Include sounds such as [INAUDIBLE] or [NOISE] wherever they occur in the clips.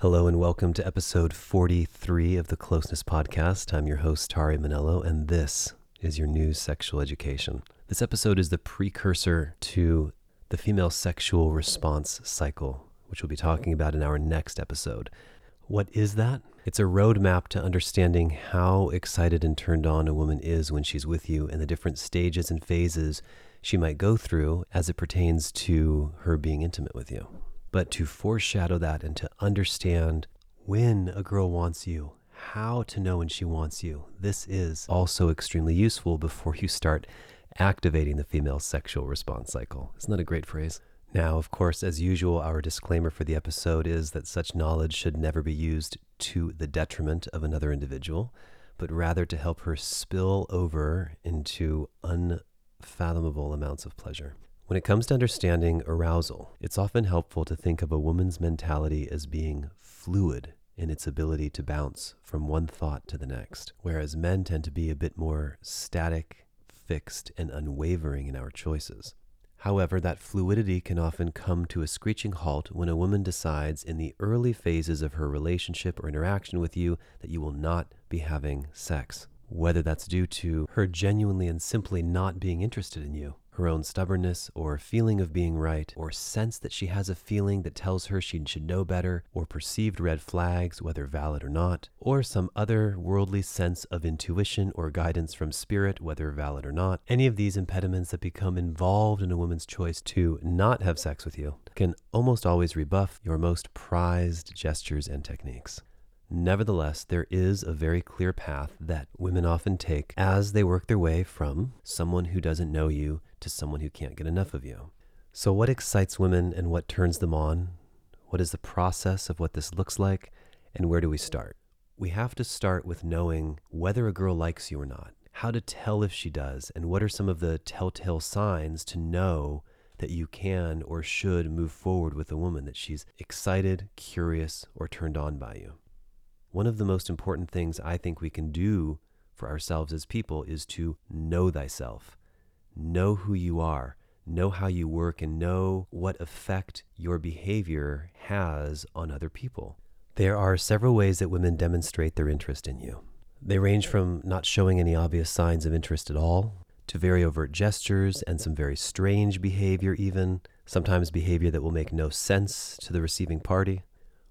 Hello and welcome to episode 43 of the Closeness Podcast. I'm your host, Tari Manello, and this is your new sexual education. This episode is the precursor to the female sexual response cycle, which we'll be talking about in our next episode. What is that? It's a roadmap to understanding how excited and turned on a woman is when she's with you and the different stages and phases she might go through as it pertains to her being intimate with you but to foreshadow that and to understand when a girl wants you, how to know when she wants you. This is also extremely useful before you start activating the female sexual response cycle. Isn't that a great phrase? Now, of course, as usual, our disclaimer for the episode is that such knowledge should never be used to the detriment of another individual, but rather to help her spill over into unfathomable amounts of pleasure. When it comes to understanding arousal, it's often helpful to think of a woman's mentality as being fluid in its ability to bounce from one thought to the next, whereas men tend to be a bit more static, fixed, and unwavering in our choices. However, that fluidity can often come to a screeching halt when a woman decides in the early phases of her relationship or interaction with you that you will not be having sex, whether that's due to her genuinely and simply not being interested in you her own stubbornness or feeling of being right, or sense that she has a feeling that tells her she should know better, or perceived red flags, whether valid or not, or some other worldly sense of intuition or guidance from spirit, whether valid or not, any of these impediments that become involved in a woman's choice to not have sex with you can almost always rebuff your most prized gestures and techniques. Nevertheless, there is a very clear path that women often take as they work their way from someone who doesn't know you to someone who can't get enough of you. So, what excites women and what turns them on? What is the process of what this looks like? And where do we start? We have to start with knowing whether a girl likes you or not, how to tell if she does, and what are some of the telltale signs to know that you can or should move forward with a woman that she's excited, curious, or turned on by you one of the most important things I think we can do for ourselves as people is to know thyself, know who you are, know how you work, and know what effect your behavior has on other people. There are several ways that women demonstrate their interest in you. They range from not showing any obvious signs of interest at all, to very overt gestures and some very strange behavior, even, sometimes behavior that will make no sense to the receiving party.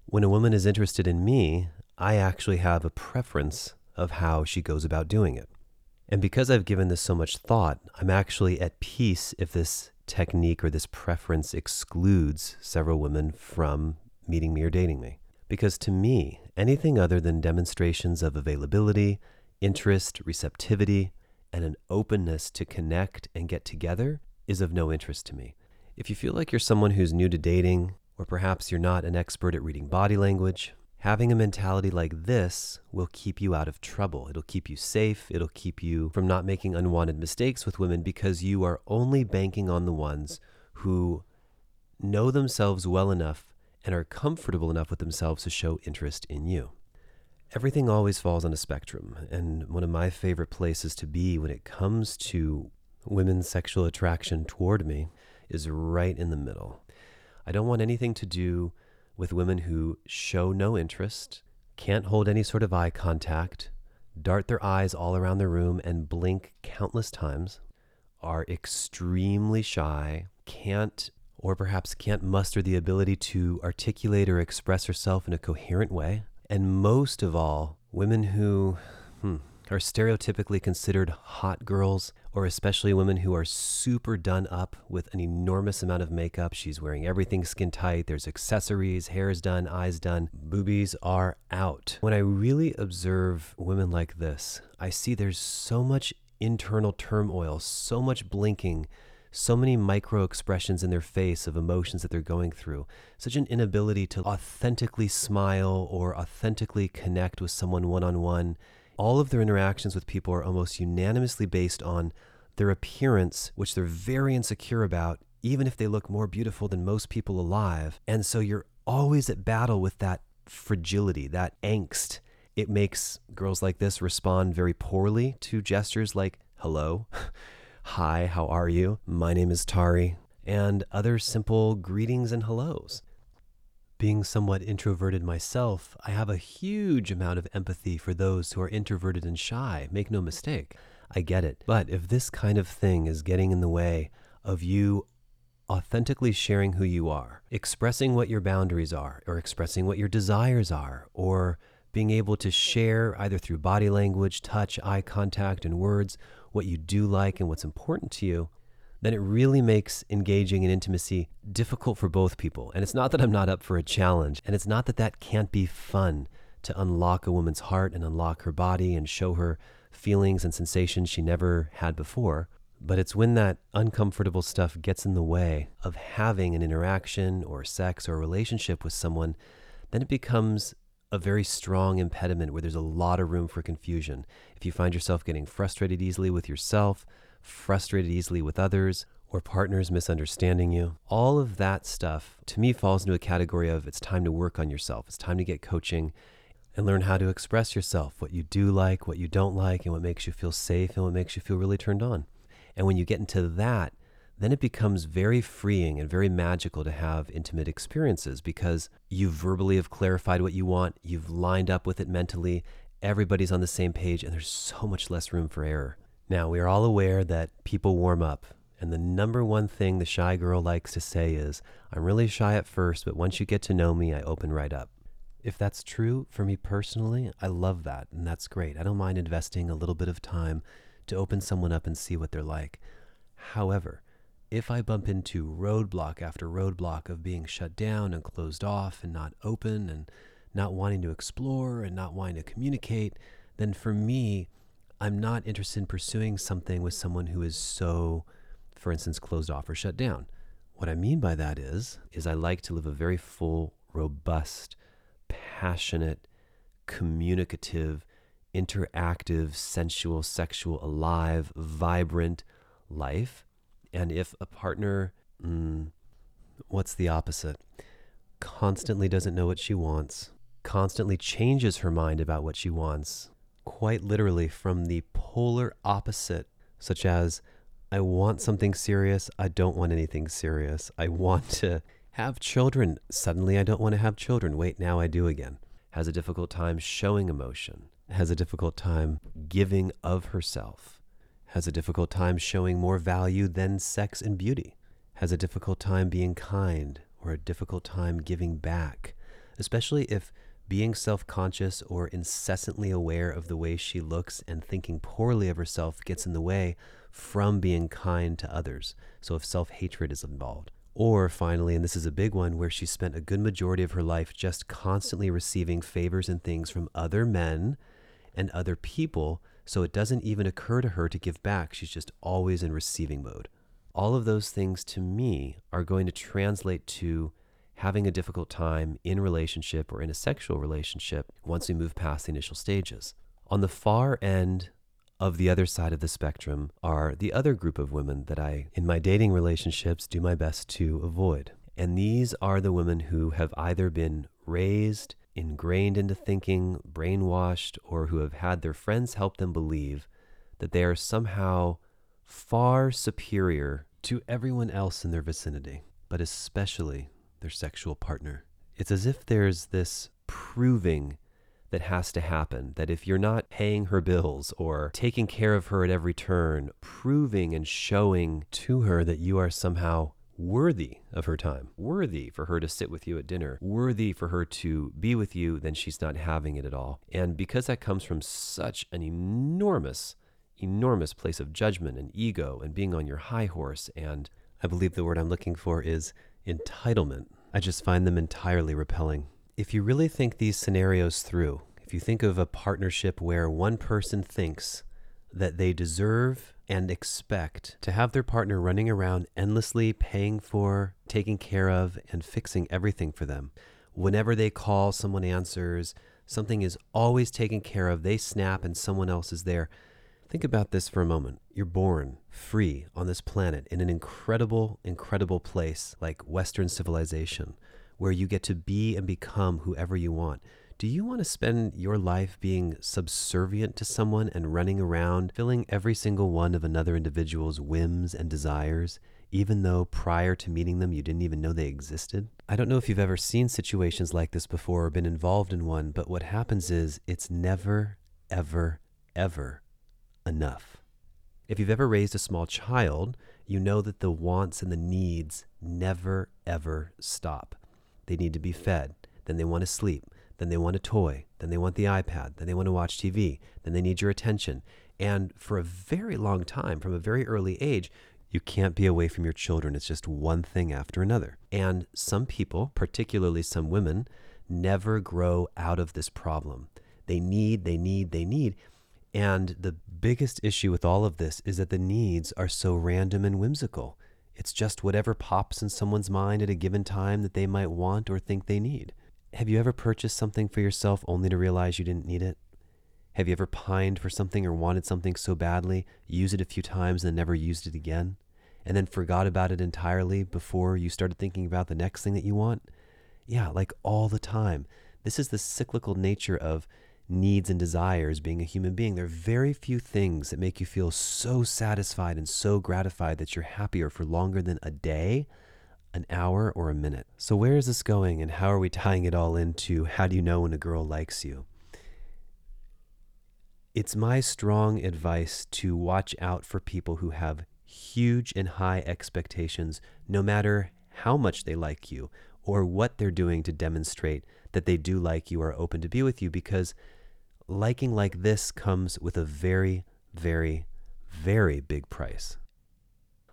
When a woman is interested in me, I actually have a preference of how she goes about doing it. And because I've given this so much thought, I'm actually at peace if this technique or this preference excludes several women from meeting me or dating me. Because to me, anything other than demonstrations of availability, interest, receptivity, and an openness to connect and get together is of no interest to me. If you feel like you're someone who's new to dating, or perhaps you're not an expert at reading body language, Having a mentality like this will keep you out of trouble. It'll keep you safe. It'll keep you from not making unwanted mistakes with women because you are only banking on the ones who know themselves well enough and are comfortable enough with themselves to show interest in you. Everything always falls on a spectrum, and one of my favorite places to be when it comes to women's sexual attraction toward me is right in the middle. I don't want anything to do with women who show no interest, can't hold any sort of eye contact, dart their eyes all around the room and blink countless times, are extremely shy, can't or perhaps can't muster the ability to articulate or express herself in a coherent way, and most of all, women who, hmm, are stereotypically considered hot girls, or especially women who are super done up with an enormous amount of makeup. She's wearing everything skin tight, there's accessories, hair is done, eyes done, boobies are out. When I really observe women like this, I see there's so much internal turmoil, so much blinking so many micro expressions in their face of emotions that they're going through, such an inability to authentically smile or authentically connect with someone one on one, all of their interactions with people are almost unanimously based on their appearance, which they're very insecure about, even if they look more beautiful than most people alive. And so you're always at battle with that fragility, that angst. It makes girls like this respond very poorly to gestures like hello, [LAUGHS] hi, how are you? My name is Tari, and other simple greetings and hellos. Being somewhat introverted myself, I have a huge amount of empathy for those who are introverted and shy. Make no mistake. I get it. But if this kind of thing is getting in the way of you authentically sharing who you are, expressing what your boundaries are, or expressing what your desires are, or being able to share either through body language, touch, eye contact, and words what you do like and what's important to you, then it really makes engaging in intimacy difficult for both people. And it's not that I'm not up for a challenge, and it's not that that can't be fun to unlock a woman's heart and unlock her body and show her feelings and sensations she never had before. But it's when that uncomfortable stuff gets in the way of having an interaction or sex or a relationship with someone, then it becomes a very strong impediment where there's a lot of room for confusion. If you find yourself getting frustrated easily with yourself, frustrated easily with others, or partners misunderstanding you, all of that stuff to me falls into a category of it's time to work on yourself. It's time to get coaching and learn how to express yourself, what you do like, what you don't like, and what makes you feel safe and what makes you feel really turned on. And when you get into that, then it becomes very freeing and very magical to have intimate experiences because you verbally have clarified what you want, you've lined up with it mentally, everybody's on the same page, and there's so much less room for error. Now, we are all aware that people warm up, and the number one thing the shy girl likes to say is, I'm really shy at first, but once you get to know me, I open right up. If that's true for me personally, I love that, and that's great. I don't mind investing a little bit of time to open someone up and see what they're like. However, if I bump into roadblock after roadblock of being shut down and closed off and not open and not wanting to explore and not wanting to communicate, then for me, I'm not interested in pursuing something with someone who is so, for instance, closed off or shut down. What I mean by that is, is I like to live a very full, robust, passionate, communicative, interactive, sensual, sexual, alive, vibrant life. And if a partner, mm, what's the opposite? Constantly doesn't know what she wants, constantly changes her mind about what she wants, quite literally from the polar opposite, such as, I want something serious, I don't want anything serious. I want to have children, suddenly I don't want to have children. Wait, now I do again. Has a difficult time showing emotion, has a difficult time giving of herself, has a difficult time showing more value than sex and beauty, has a difficult time being kind or a difficult time giving back, especially if being self conscious or incessantly aware of the way she looks and thinking poorly of herself gets in the way from being kind to others. So, if self hatred is involved. Or finally, and this is a big one, where she spent a good majority of her life just constantly receiving favors and things from other men and other people, so it doesn't even occur to her to give back. She's just always in receiving mode. All of those things to me are going to translate to having a difficult time in relationship or in a sexual relationship once we move past the initial stages. On the far end of the other side of the spectrum are the other group of women that I, in my dating relationships, do my best to avoid. And these are the women who have either been raised ingrained into thinking, brainwashed, or who have had their friends help them believe that they are somehow far superior to everyone else in their vicinity, but especially their sexual partner. It's as if there's this proving that has to happen. That if you're not paying her bills or taking care of her at every turn, proving and showing to her that you are somehow worthy of her time, worthy for her to sit with you at dinner, worthy for her to be with you, then she's not having it at all. And because that comes from such an enormous, enormous place of judgment and ego and being on your high horse, and I believe the word I'm looking for is entitlement, I just find them entirely repelling. If you really think these scenarios through, if you think of a partnership where one person thinks that they deserve and expect to have their partner running around endlessly paying for, taking care of, and fixing everything for them. Whenever they call, someone answers, something is always taken care of, they snap, and someone else is there. Think about this for a moment. You're born free on this planet in an incredible, incredible place like Western civilization, where you get to be and become whoever you want. Do you want to spend your life being subservient to someone and running around, filling every single one of another individual's whims and desires even though prior to meeting them you didn't even know they existed. I don't know if you've ever seen situations like this before or been involved in one, but what happens is it's never, ever, ever enough. If you've ever raised a small child, you know that the wants and the needs never, ever stop. They need to be fed, then they want to sleep, then they want a toy, then they want the iPad, then they want to watch TV, then they need your attention. And for a very long time, from a very early age, you can't be away from your children. It's just one thing after another. And some people, particularly some women, never grow out of this problem. They need, they need, they need. And the biggest issue with all of this is that the needs are so random and whimsical. It's just whatever pops in someone's mind at a given time that they might want or think they need. Have you ever purchased something for yourself only to realize you didn't need it? Have you ever pined for something or wanted something so badly, used it a few times and never used it again, and then forgot about it entirely before you started thinking about the next thing that you want? Yeah, like all the time. This is the cyclical nature of needs and desires being a human being. There are very few things that make you feel so satisfied and so gratified that you're happier for longer than a day, an hour, or a minute. So, where is this going, and how are we tying it all into how do you know when a girl likes you? It's my strong advice to watch out for people who have huge and high expectations, no matter how much they like you or what they're doing to demonstrate that they do like you or are open to be with you, because liking like this comes with a very, very, very big price.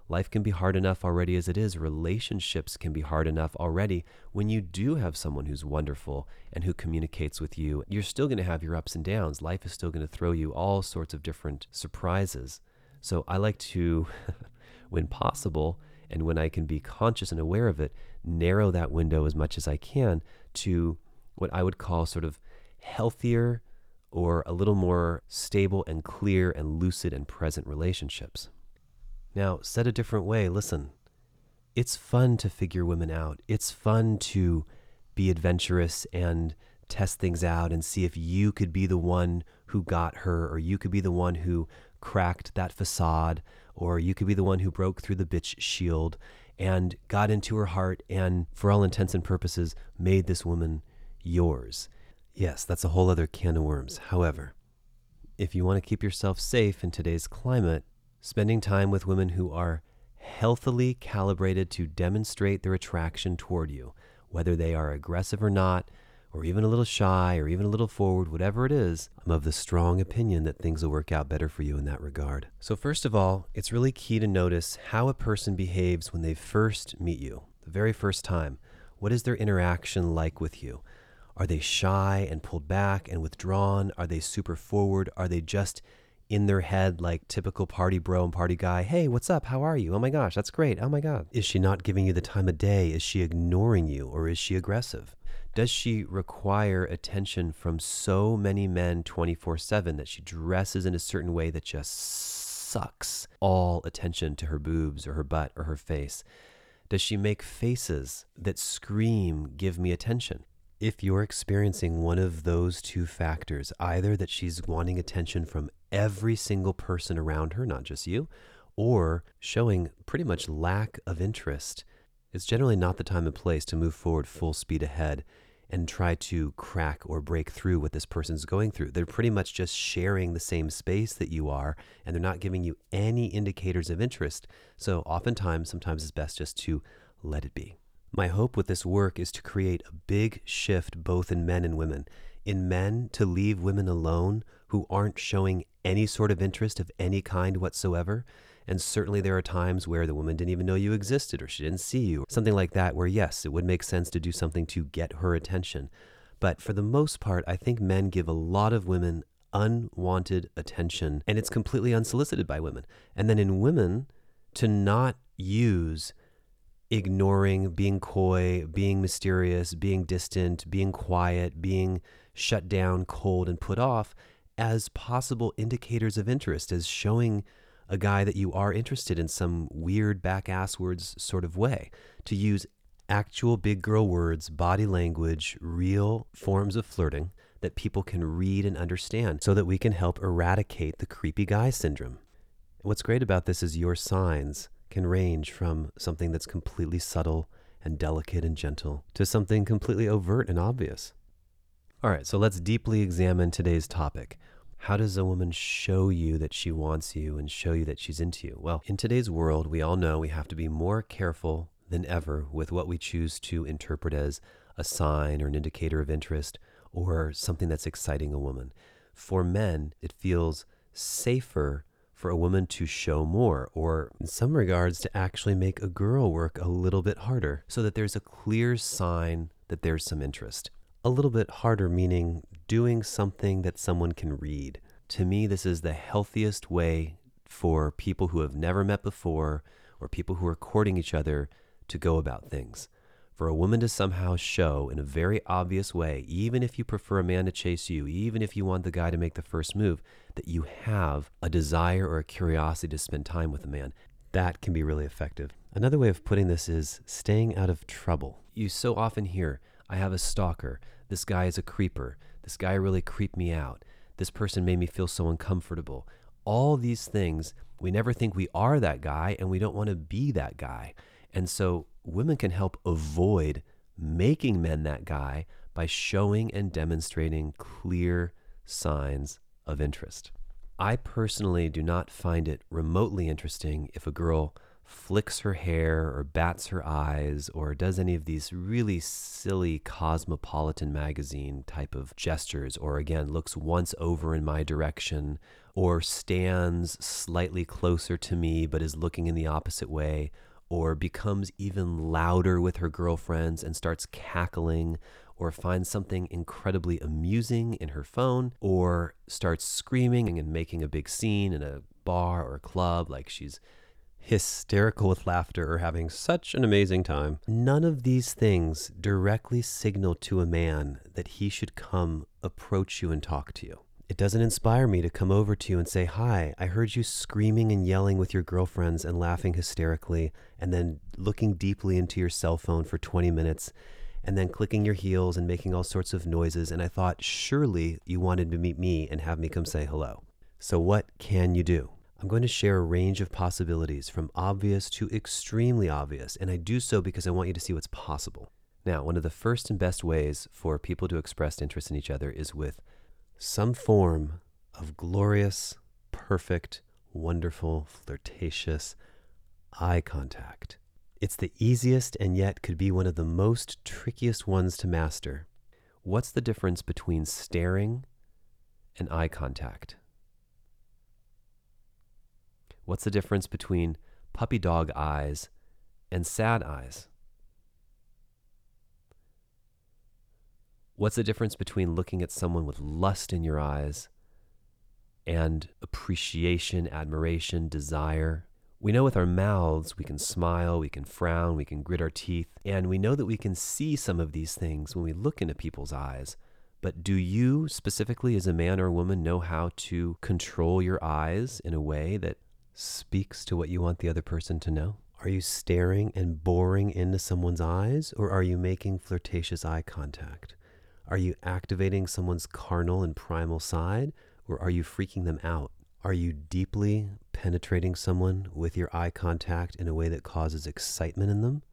Life can be hard enough already as it is. Relationships can be hard enough already. When you do have someone who's wonderful and who communicates with you, you're still going to have your ups and downs. Life is still going to throw you all sorts of different surprises. So I like to, [LAUGHS] when possible, and when I can be conscious and aware of it, narrow that window as much as I can to what I would call sort of healthier or a little more stable and clear and lucid and present relationships. Now, said a different way, listen, it's fun to figure women out. It's fun to be adventurous and test things out and see if you could be the one who got her, or you could be the one who cracked that facade, or you could be the one who broke through the bitch shield and got into her heart and, for all intents and purposes, made this woman yours. Yes, that's a whole other can of worms. However, if you want to keep yourself safe in today's climate, spending time with women who are healthily calibrated to demonstrate their attraction toward you, whether they are aggressive or not, or even a little shy, or even a little forward, whatever it is, I'm of the strong opinion that things will work out better for you in that regard. So, first of all, it's really key to notice how a person behaves when they first meet you, the very first time. What is their interaction like with you? Are they shy and pulled back and withdrawn? Are they super forward? Are they just in their head like typical party bro and party guy. Hey, what's up? How are you? Oh my gosh, that's great. Oh my God. Is she not giving you the time of day? Is she ignoring you or is she aggressive? Does she require attention from so many men 24 7 that she dresses in a certain way that just sucks all attention to her boobs or her butt or her face? Does she make faces that scream, give me attention? If you're experiencing one of those two factors, either that she's wanting attention from every single person around her, not just you, or showing pretty much lack of interest, it's generally not the time and place to move forward full speed ahead and try to crack or break through what this person's going through. They're pretty much just sharing the same space that you are, and they're not giving you any indicators of interest. So, oftentimes, sometimes it's best just to let it be. My hope with this work is to create a big shift both in men and women. In men, to leave women alone who aren't showing any sort of interest of any kind whatsoever. And certainly there are times where the woman didn't even know you existed or she didn't see you, something like that, where yes, it would make sense to do something to get her attention. But for the most part, I think men give a lot of women unwanted attention and it's completely unsolicited by women. And then in women, to not use ignoring, being coy, being mysterious, being distant, being quiet, being shut down, cold, and put off as possible indicators of interest, as showing a guy that you are interested in some weird back asswards sort of way. To use actual big girl words, body language, real forms of flirting that people can read and understand so that we can help eradicate the creepy guy syndrome. What's great about this is your signs can range from something that's completely subtle and delicate and gentle to something completely overt and obvious. All right, so let's deeply examine today's topic. How does a woman show you that she wants you and show you that she's into you? Well, in today's world, we all know we have to be more careful than ever with what we choose to interpret as a sign or an indicator of interest or something that's exciting a woman. For men, it feels safer for a woman to show more, or in some regards, to actually make a girl work a little bit harder so that there's a clear sign that there's some interest. A little bit harder meaning doing something that someone can read. To me, this is the healthiest way for people who have never met before or people who are courting each other to go about things for a woman to somehow show in a very obvious way, even if you prefer a man to chase you, even if you want the guy to make the first move, that you have a desire or a curiosity to spend time with a man, that can be really effective. Another way of putting this is staying out of trouble. You so often hear, I have a stalker. This guy is a creeper. This guy really creeped me out. This person made me feel so uncomfortable. All these things, we never think we are that guy and we don't want to be that guy. And so women can help avoid making men that guy by showing and demonstrating clear signs of interest. I personally do not find it remotely interesting if a girl flicks her hair or bats her eyes or does any of these really silly cosmopolitan magazine type of gestures or again looks once over in my direction or stands slightly closer to me but is looking in the opposite way or becomes even louder with her girlfriends and starts cackling or finds something incredibly amusing in her phone or starts screaming and making a big scene in a bar or a club like she's hysterical with laughter or having such an amazing time. None of these things directly signal to a man that he should come approach you and talk to you. It doesn't inspire me to come over to you and say, Hi, I heard you screaming and yelling with your girlfriends and laughing hysterically, and then looking deeply into your cell phone for 20 minutes, and then clicking your heels and making all sorts of noises. And I thought, surely you wanted to meet me and have me come say hello. So, what can you do? I'm going to share a range of possibilities from obvious to extremely obvious, and I do so because I want you to see what's possible. Now, one of the first and best ways for people to express interest in each other is with some form of glorious, perfect, wonderful, flirtatious eye contact. It's the easiest and yet could be one of the most trickiest ones to master. What's the difference between staring and eye contact? What's the difference between puppy dog eyes and sad eyes? What's the difference between looking at someone with lust in your eyes and appreciation, admiration, desire? We know with our mouths we can smile, we can frown, we can grit our teeth, and we know that we can see some of these things when we look into people's eyes. But do you, specifically as a man or a woman, know how to control your eyes in a way that speaks to what you want the other person to know? Are you staring and boring into someone's eyes, or are you making flirtatious eye contact? Are you activating someone's carnal and primal side, or are you freaking them out? Are you deeply penetrating someone with your eye contact in a way that causes excitement in them,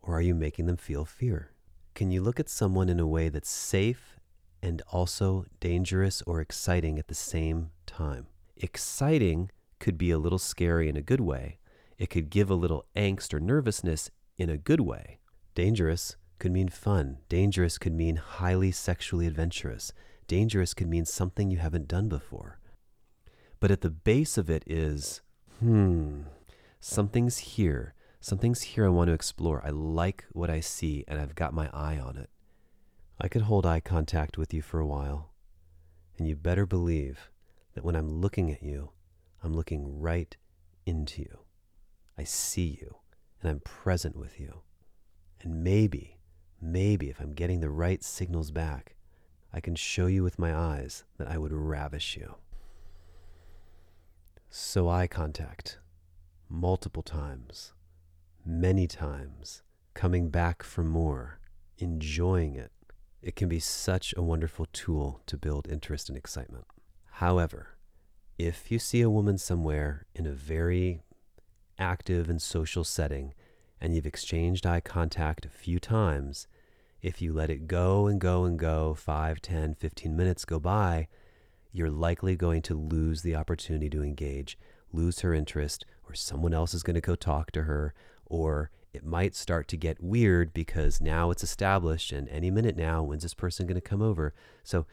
or are you making them feel fear? Can you look at someone in a way that's safe and also dangerous or exciting at the same time? Exciting could be a little scary in a good way. It could give a little angst or nervousness in a good way. Dangerous could mean fun. Dangerous could mean highly sexually adventurous. Dangerous could mean something you haven't done before. But at the base of it is, hmm, something's here. Something's here I want to explore. I like what I see and I've got my eye on it. I could hold eye contact with you for a while, and you better believe that when I'm looking at you, I'm looking right into you. I see you, and I'm present with you. And maybe Maybe if I'm getting the right signals back, I can show you with my eyes that I would ravish you. So eye contact, multiple times, many times, coming back for more, enjoying it. It can be such a wonderful tool to build interest and excitement. However, if you see a woman somewhere in a very active and social setting and you've exchanged eye contact a few times, if you let it go and go and go, 5, 10, 15 minutes go by, you're likely going to lose the opportunity to engage, lose her interest, or someone else is going to go talk to her, or it might start to get weird because now it's established and any minute now, when's this person going to come over? So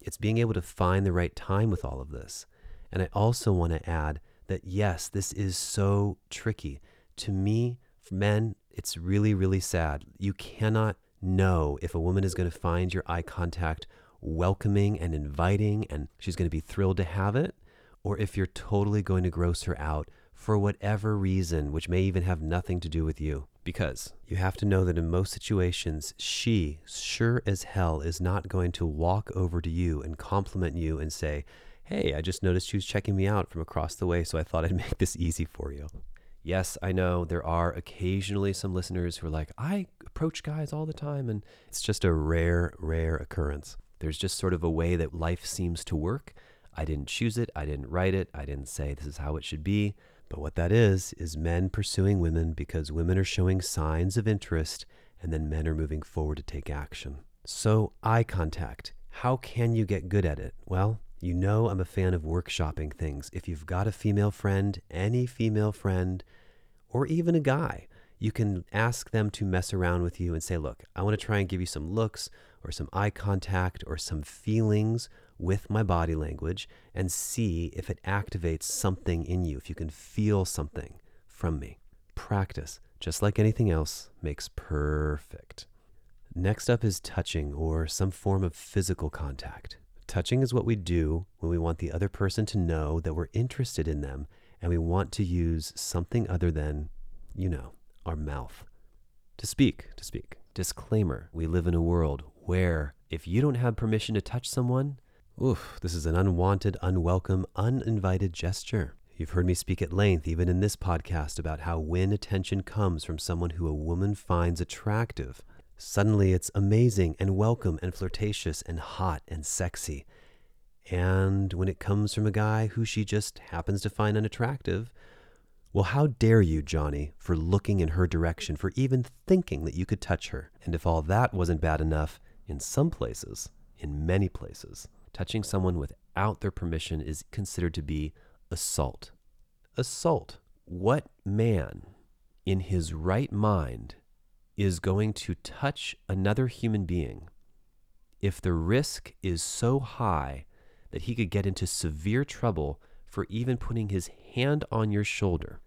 it's being able to find the right time with all of this. And I also want to add that yes, this is so tricky. To me, for men, it's really, really sad. You cannot know if a woman is going to find your eye contact welcoming and inviting and she's going to be thrilled to have it, or if you're totally going to gross her out for whatever reason, which may even have nothing to do with you. Because you have to know that in most situations, she, sure as hell, is not going to walk over to you and compliment you and say, Hey, I just noticed you was checking me out from across the way, so I thought I'd [LAUGHS] make this easy for you. Yes, I know there are occasionally some listeners who are like, I approach guys all the time, and it's just a rare, rare occurrence. There's just sort of a way that life seems to work. I didn't choose it, I didn't write it, I didn't say this is how it should be. But what that is, is men pursuing women because women are showing signs of interest and then men are moving forward to take action. So, eye contact. How can you get good at it? Well, you know I'm a fan of workshopping things. If you've got a female friend, any female friend, or even a guy, you can ask them to mess around with you and say, Look, I want to try and give you some looks or some eye contact or some feelings with my body language and see if it activates something in you, if you can feel something from me. Practice, just like anything else, makes perfect. Next up is touching or some form of physical contact. Touching is what we do when we want the other person to know that we're interested in them and we want to use something other than, you know, our mouth. To speak, to speak. Disclaimer we live in a world where if you don't have permission to touch someone, oof, this is an unwanted, unwelcome, uninvited gesture. You've heard me speak at length, even in this podcast, about how when attention comes from someone who a woman finds attractive, Suddenly it's amazing and welcome and flirtatious and hot and sexy. And when it comes from a guy who she just happens to find unattractive, well, how dare you, Johnny, for looking in her direction, for even thinking that you could touch her? And if all that wasn't bad enough, in some places, in many places, touching someone without their permission is considered to be assault. Assault. What man in his right mind is going to touch another human being if the risk is so high that he could get into severe trouble for even putting his hand on your shoulder.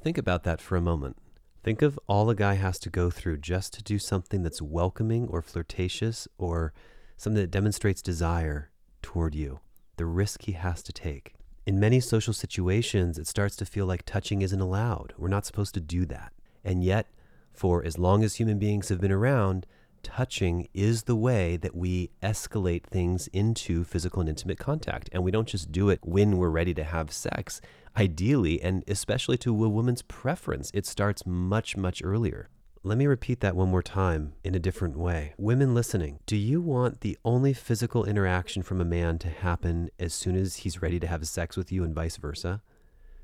Think about that for a moment. Think of all a guy has to go through just to do something that's welcoming or flirtatious or something that demonstrates desire toward you, the risk he has to take. In many social situations, it starts to feel like touching isn't allowed. We're not supposed to do that. And yet, for as long as human beings have been around, touching is the way that we escalate things into physical and intimate contact. And we don't just do it when we're ready to have sex. Ideally, and especially to a woman's preference, it starts much, much earlier. Let me repeat that one more time in a different way. Women listening, do you want the only physical interaction from a man to happen as soon as he's ready to have sex with you and vice versa?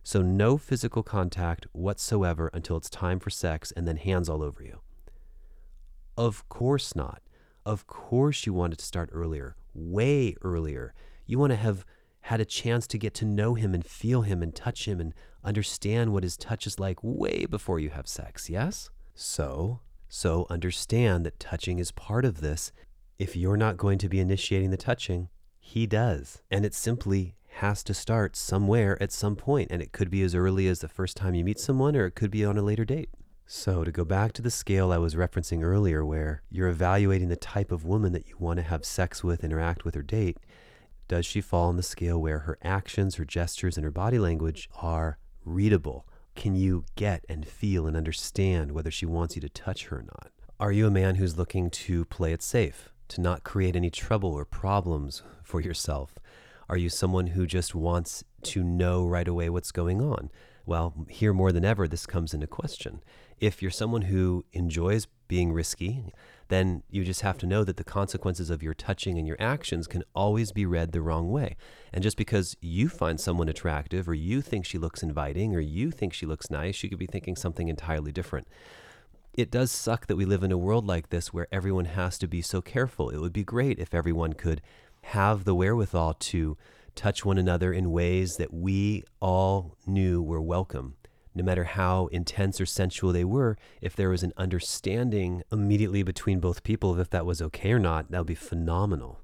So, no physical contact whatsoever until it's time for sex and then hands all over you. Of course not. Of course, you want it to start earlier, way earlier. You want to have had a chance to get to know him and feel him and touch him and understand what his touch is like way before you have sex, yes? So, so understand that touching is part of this. If you're not going to be initiating the touching, he does. And it's simply has to start somewhere at some point, and it could be as early as the first time you meet someone, or it could be on a later date. So, to go back to the scale I was referencing earlier, where you're evaluating the type of woman that you want to have sex with, interact with, or date, does she fall on the scale where her actions, her gestures, and her body language are readable? Can you get and feel and understand whether she wants you to touch her or not? Are you a man who's looking to play it safe, to not create any trouble or problems for yourself? Are you someone who just wants to know right away what's going on? Well, here more than ever, this comes into question. If you're someone who enjoys being risky, then you just have to know that the consequences of your touching and your actions can always be read the wrong way. And just because you find someone attractive or you think she looks inviting or you think she looks nice, she could be thinking something entirely different. It does suck that we live in a world like this where everyone has to be so careful. It would be great if everyone could have the wherewithal to touch one another in ways that we all knew were welcome no matter how intense or sensual they were, if there was an understanding immediately between both people of if that was okay or not, that would be phenomenal.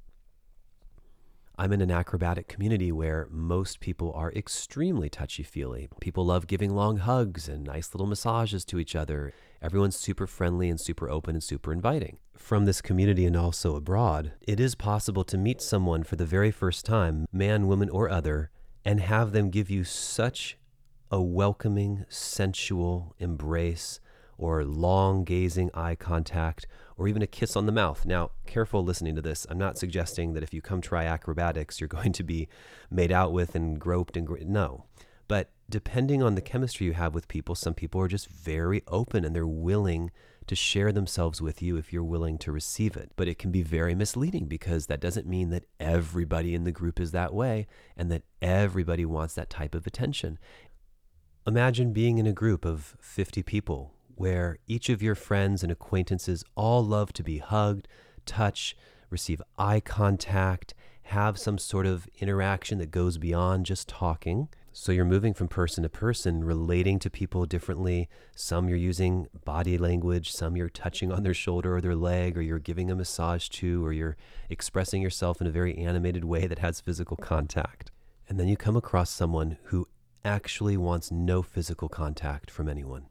I'm in an acrobatic community where most people are extremely touchy feely. People love giving long hugs and nice little massages to each other. Everyone's super friendly and super open and super inviting. From this community and also abroad, it is possible to meet someone for the very first time, man, woman, or other, and have them give you such a welcoming, sensual embrace or long gazing eye contact or even a kiss on the mouth. Now, careful listening to this. I'm not suggesting that if you come try acrobatics, you're [LAUGHS] going to be made out with and groped and gro- no. But depending on the chemistry you have with people, some people are just very open and they're willing to share themselves with you if you're willing to receive it. But it can be very misleading because that doesn't mean that everybody in the group is that way and that everybody wants that type of attention. Imagine being in a group of 50 people where each of your friends and acquaintances all love to be hugged, touch, receive eye contact, have some sort of interaction that goes beyond just talking. So you're moving from person to person, relating to people differently. Some you're using body language, some you're touching on their shoulder or their leg, or you're giving a massage to, or you're expressing yourself in a very animated way that has physical contact. And then you come across someone who actually wants no physical contact from anyone.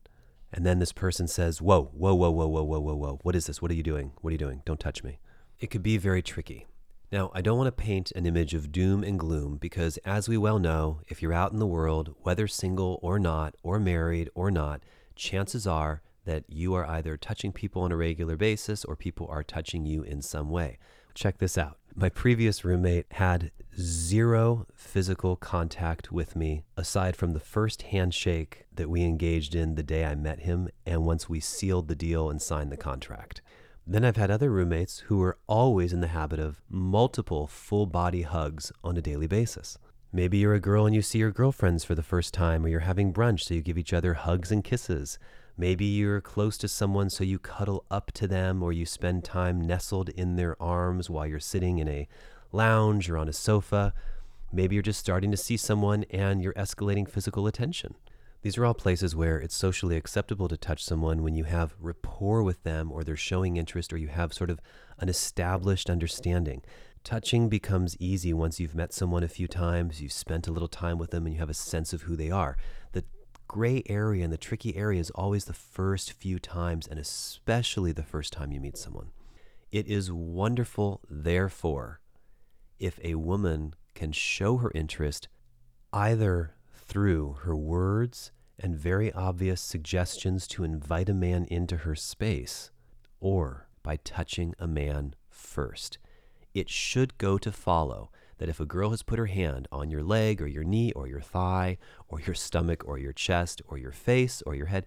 And then this person says, Whoa, whoa, whoa, whoa, whoa, whoa, whoa, whoa. What is this? What are you doing? What are you doing? Don't touch me. It could be very tricky. Now, I don't want to paint an image of doom and gloom because, as we well know, if you're out in the world, whether single or not, or married or not, chances are that you are either touching people on a regular basis or people are touching you in some way. Check this out. My previous roommate had zero physical contact with me aside from the first handshake that we engaged in the day I met him and once we sealed the deal and signed the contract. Then I've had other roommates who were always in the habit of multiple full body hugs on a daily basis. Maybe you're a girl and you see your girlfriends for the first time, or you're having brunch, so you give each other hugs and kisses. Maybe you're close to someone, so you cuddle up to them, or you spend time nestled in their arms while you're sitting in a lounge or on a sofa. Maybe you're just starting to see someone and you're escalating physical attention. These are all places where it's socially acceptable to touch someone when you have rapport with them or they're showing interest or you have sort of an established understanding. Touching becomes easy once you've met someone a few times, you've spent a little time with them, and you have a sense of who they are. The gray area and the tricky area is always the first few times, and especially the first time you meet someone. It is wonderful, therefore, if a woman can show her interest either through her words and very obvious suggestions to invite a man into her space or by touching a man first. It should go to follow that if a girl has put her hand on your leg or your knee or your thigh or your stomach or your chest or your face or your head,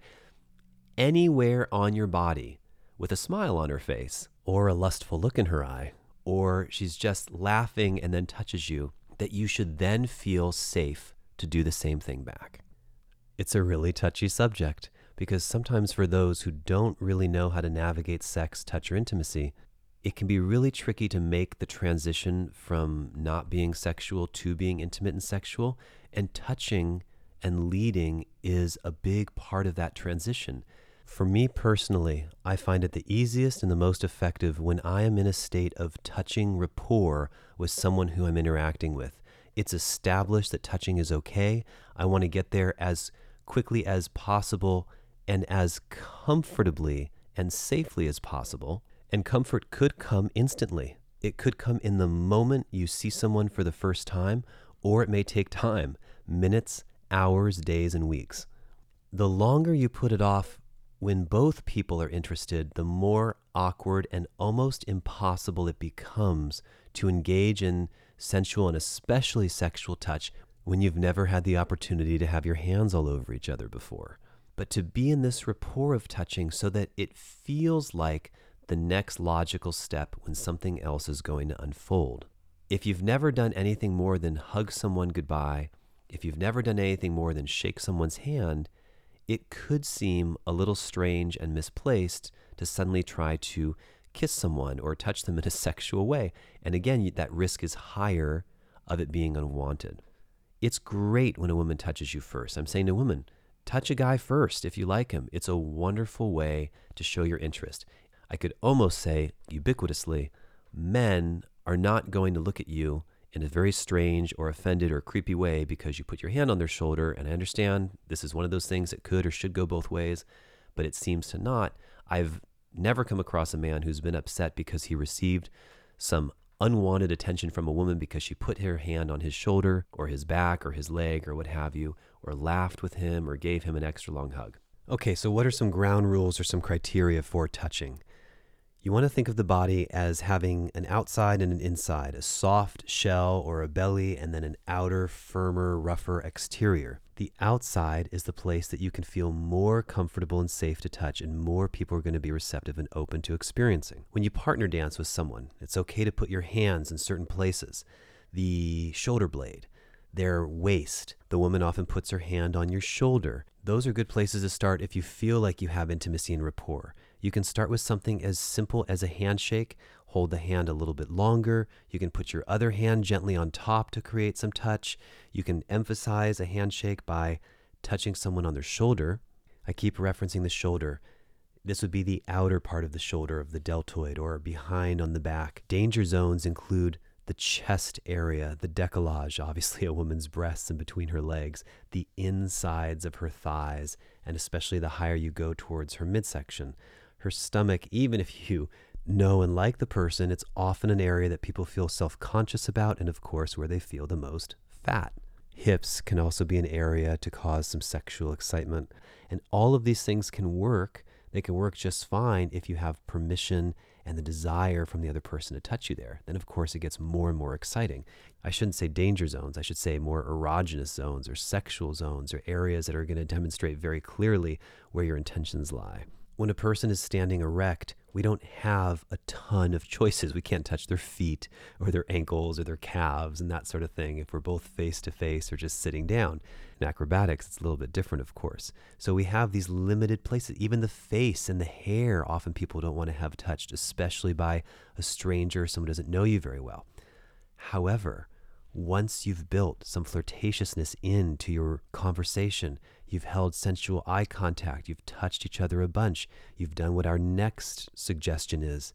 anywhere on your body with a smile on her face or a lustful look in her eye or she's just laughing and then touches you, that you should then feel safe to do the same thing back. It's a really touchy subject because sometimes for those who don't really know how to navigate sex, touch, or intimacy, it can be really tricky to make the transition from not being sexual to being intimate and sexual. And touching and leading is a big part of that transition. For me personally, I find it the easiest and the most effective when I am in a state of touching rapport with someone who I'm interacting with. It's established that touching is okay. I want to get there as quickly as possible and as comfortably and safely as possible. And comfort could come instantly. It could come in the moment you see someone for the first time, or it may take time minutes, hours, days, and weeks. The longer you put it off, when both people are interested, the more awkward and almost impossible it becomes to engage in sensual and especially sexual touch when you've never had the opportunity to have your hands all over each other before. But to be in this rapport of touching so that it feels like the next logical step when something else is going to unfold. If you've never done anything more than hug someone goodbye, if you've never done anything more than shake someone's hand, it could seem a little strange and misplaced to suddenly try to kiss someone or touch them in a sexual way. And again, that risk is higher of it being unwanted. It's great when a woman touches you first. I'm saying to women, touch a guy first if you like him. It's a wonderful way to show your interest. I could almost say ubiquitously, men are not going to look at you in a very strange or offended or creepy way because you put your hand on their shoulder. And I understand this is one of those things that could or should go both ways, but it seems to not. I've never come across a man who's been upset because he received some unwanted attention from a woman because she put her hand on his shoulder or his back or his leg or what have you, or laughed with him or gave him an extra long hug. Okay, so what are some ground rules or some criteria for touching? You want to think of the body as having an outside and an inside, a soft shell or a belly, and then an outer, firmer, rougher exterior. The outside is the place that you can feel more comfortable and safe to touch, and more people are going to be receptive and open to experiencing. When you partner dance with someone, it's okay to put your hands in certain places. The shoulder blade, their waist. The woman often puts her hand on your shoulder. Those are good places to start if you feel like you have intimacy and rapport. You can start with something as simple as a handshake. Hold the hand a little bit longer. You can put your other hand gently on top to create some touch. You can emphasize a handshake by touching someone on their shoulder. I keep referencing the shoulder. This would be the outer part of the shoulder of the deltoid or behind on the back. Danger zones include the chest area, the decollage, obviously [LAUGHS] a woman's breasts and between her legs, the insides of her thighs, and especially the higher you go towards her midsection her stomach, even if you know and like the person, it's often an area that people feel self conscious about, and of course, where they feel the most fat. Hips can also be an area to cause some sexual excitement. And all of these things can work. They can work just fine if you have permission and the desire from the other person to touch you there. Then, of course, it gets more and more exciting. I shouldn't say danger zones, I should say more erogenous zones or sexual zones or areas that are going to demonstrate very clearly where your intentions lie when a person is standing erect, we don't have a ton of choices. We can't touch their feet or their ankles or their calves and that sort of thing if we're both face to face or just sitting down. In acrobatics, it's a little bit different, of course. So we have these limited places. Even the face and the hair, often people don't want to have touched, especially by a stranger, someone doesn't know you very well. However, once you've built some flirtatiousness into your conversation, you've held sensual eye contact, you've touched each other a bunch, you've done what our next suggestion is,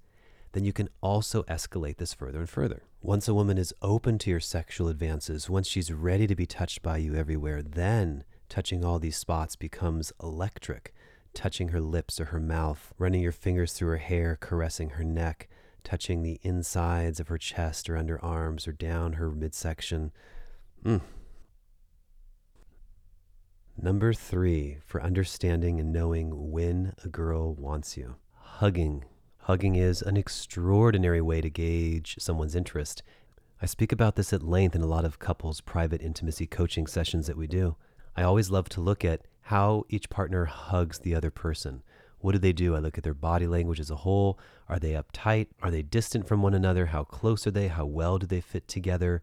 then you can also escalate this further and further. Once a woman is open to your sexual advances, once she's ready to be touched by you everywhere, then touching all these spots becomes electric. Touching her lips or her mouth, running your fingers through her hair, caressing her neck, touching the insides of her chest or underarms or down her midsection. Mm. Number three, for understanding and knowing when a girl wants you. Hugging. Hugging is an extraordinary way to gauge someone's interest. I speak about this at length in a lot of couples' private intimacy coaching sessions that we do. I always love to look at how each partner hugs the other person. What do they do? I look at their body language as a whole. Are they uptight? Are they distant from one another? How close are they? How well do they fit together?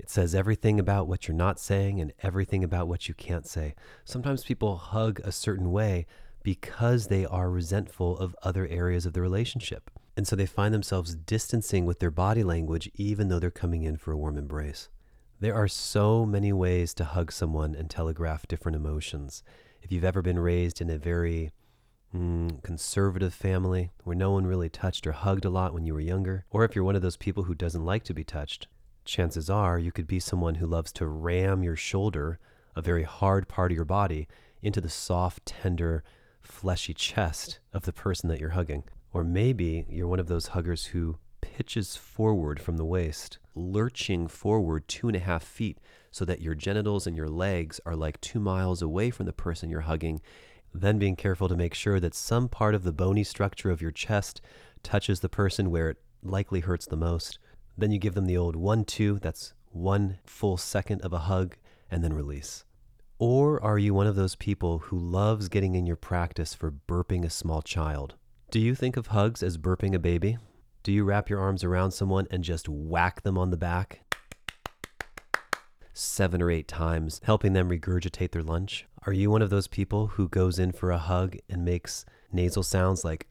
It says everything about what you're not saying and everything about what you can't say. Sometimes people hug a certain way because they are resentful of other areas of the relationship. And so they find themselves distancing with their body language even though they're coming in for a warm embrace. There are so many ways to hug someone and telegraph different emotions. If you've ever been raised in a very mm, conservative family where no one really touched or hugged a lot when you were younger, or if you're one of those people who doesn't like to be touched, chances are you could be someone who loves to ram your shoulder, a very hard part of your body, into the soft, tender, fleshy chest of the person that you're hugging. Or maybe you're one of those huggers who pitches forward from the waist, lurching forward two and a half feet so that your genitals and your legs are like two miles away from the person you're hugging then being careful to make sure that some part of the bony structure of your chest touches the person where it likely hurts the most. Then you give them the old one, two, that's one full second of a hug, and then release. Or are you one of those people who loves getting in your practice for burping a small child? Do you think of hugs as burping a baby? Do you wrap your arms around someone and just whack them on the back? Seven or eight times, helping them regurgitate their lunch? Are you one of those people who goes in for a hug and makes nasal sounds like,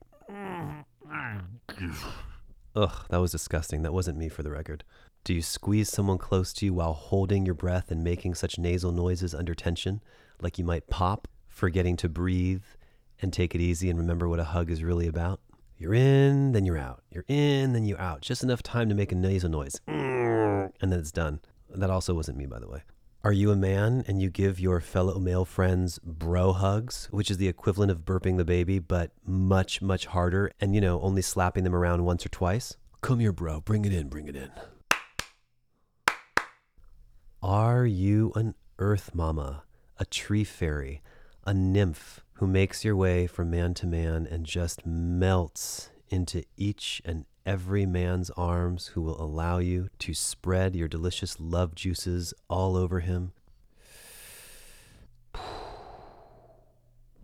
ugh, that was disgusting. That wasn't me for the record. Do you squeeze someone close to you while holding your breath and making such nasal noises under tension, like you might pop, forgetting to breathe and take it easy and remember what a hug is really about? You're in, then you're out. You're in, then you're out. Just enough time to make a nasal noise. And then it's done. That also wasn't me, by the way. Are you a man and you give your fellow male friends bro hugs, which is the equivalent of burping the baby, but much, much harder, and you know, only slapping them around once or twice? Come here, bro. Bring it in. Bring it in. Are you an earth mama, a tree fairy, a nymph who makes your way from man to man and just melts into each and every man's arms who will allow you to spread your delicious love juices all over him? [SIGHS]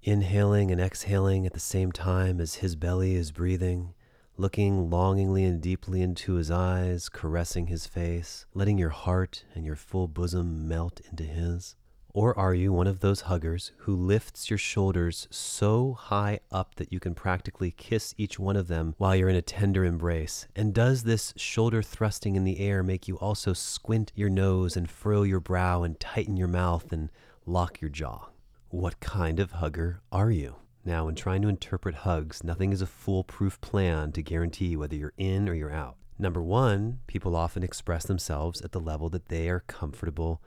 Inhaling and exhaling at the same time as his belly is breathing looking longingly and deeply into his eyes, caressing his face, letting your heart and your full bosom melt into his? Or are you one of those huggers who lifts your shoulders so high up that you can practically kiss each one of them while you're in a tender embrace? And does this shoulder thrusting in the air make you also squint your nose and furrow your brow and tighten your mouth and lock your jaw? What kind of hugger are you? Now, in trying to interpret hugs, nothing is a foolproof plan to guarantee whether you're in or you're out. Number one, people often express themselves at the level that they are comfortable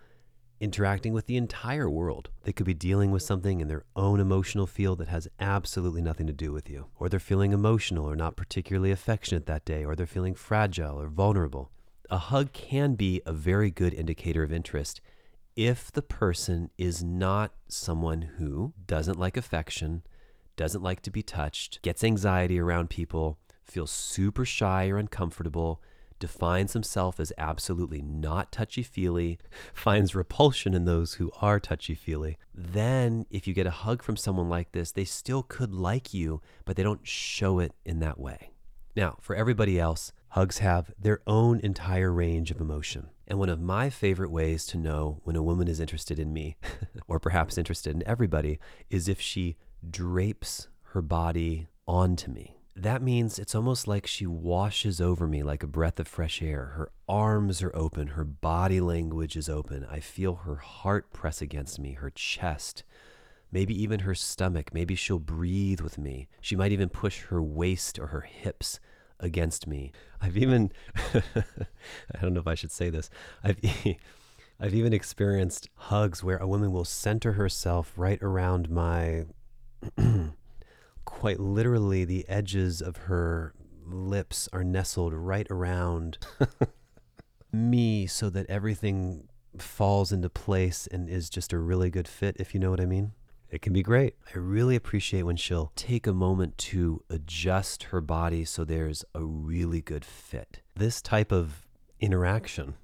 interacting with the entire world. They could be dealing with something in their own emotional field that has absolutely nothing to do with you, or they're feeling emotional or not particularly affectionate that day, or they're feeling fragile or vulnerable. A hug can be a very good indicator of interest if the person is not someone who doesn't like affection, doesn't like to be touched, gets anxiety around people, feels super shy or uncomfortable, defines himself as absolutely not touchy feely, [LAUGHS] finds repulsion in those who are touchy feely, then if you get a hug from someone like this, they still could like you, but they don't show it in that way. Now, for everybody else, hugs have their own entire range of emotion. And one of my favorite ways to know when a woman is interested in me, [LAUGHS] or perhaps interested in everybody, is if she drapes her body onto me. That means it's almost like she washes over me like a breath of fresh air. Her arms are open, her body language is open. I feel her heart press against me, her chest, maybe even her stomach. Maybe she'll breathe with me. She might even push her waist or her hips against me. I've even, [LAUGHS] I don't know if I should say this, I've, [LAUGHS] I've even experienced hugs where a woman will center herself right around my [CLEARS THROAT] quite literally, the edges of her lips are nestled right around [LAUGHS] me so that everything falls into place and is just a really good fit, if you know what I mean. It can be great. I really appreciate when she'll take a moment to adjust her body so there's a really good fit. This type of interaction,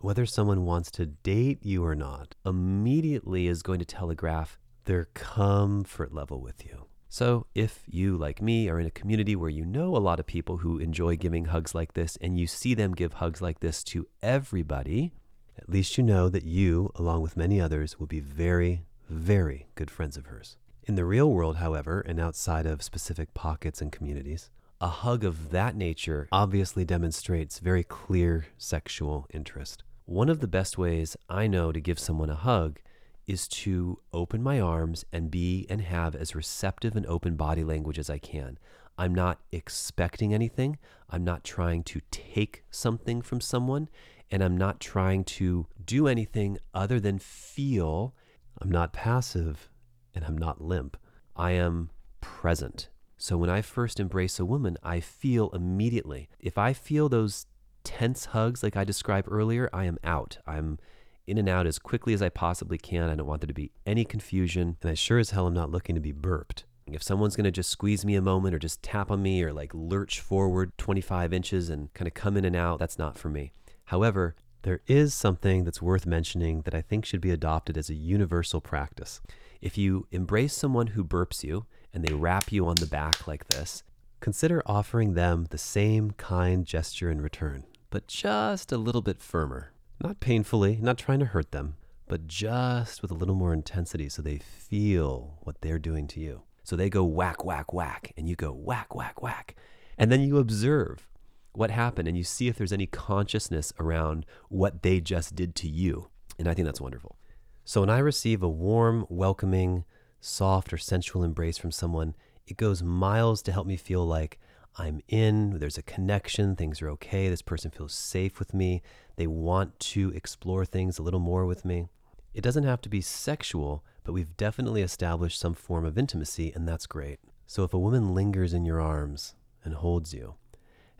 whether someone wants to date you or not, immediately is going to telegraph their comfort level with you. So, if you, like me, are in a community where you know a lot of people who enjoy giving hugs like this and you see them give hugs like this to everybody, at least you know that you, along with many others, will be very, very good friends of hers. In the real world, however, and outside of specific pockets and communities, a hug of that nature obviously demonstrates very clear sexual interest. One of the best ways I know to give someone a hug is to open my arms and be and have as receptive and open body language as I can. I'm not expecting anything. I'm not trying to take something from someone. And I'm not trying to do anything other than feel. I'm not passive and I'm not limp. I am present. So when I first embrace a woman, I feel immediately. If I feel those tense hugs like I described earlier, I am out. I'm in and out as quickly as I possibly can. I don't want there to be any confusion. And I sure as hell am not looking to be burped. If someone's going to just squeeze me a moment or just tap on me or like lurch forward 25 inches and kind of come in and out, that's not for me. However, there is something that's worth mentioning that I think should be adopted as a universal practice. If you embrace someone who burps you and they wrap you on the back like this, consider offering them the same kind gesture in return, but just a little bit firmer. Not painfully, not trying to hurt them, but just with a little more intensity so they feel what they're doing to you. So they go whack, whack, whack, and you go whack, whack, whack. And then you observe what happened and you see if there's any consciousness around what they just did to you. And I think that's wonderful. So when I receive a warm, welcoming, soft, or sensual embrace from someone, it goes miles to help me feel like I'm in, there's a connection, things are okay, this person feels safe with me, they want to explore things a little more with me. It doesn't have to be sexual, but we've definitely established some form of intimacy, and that's great. So if a woman lingers in your arms and holds you,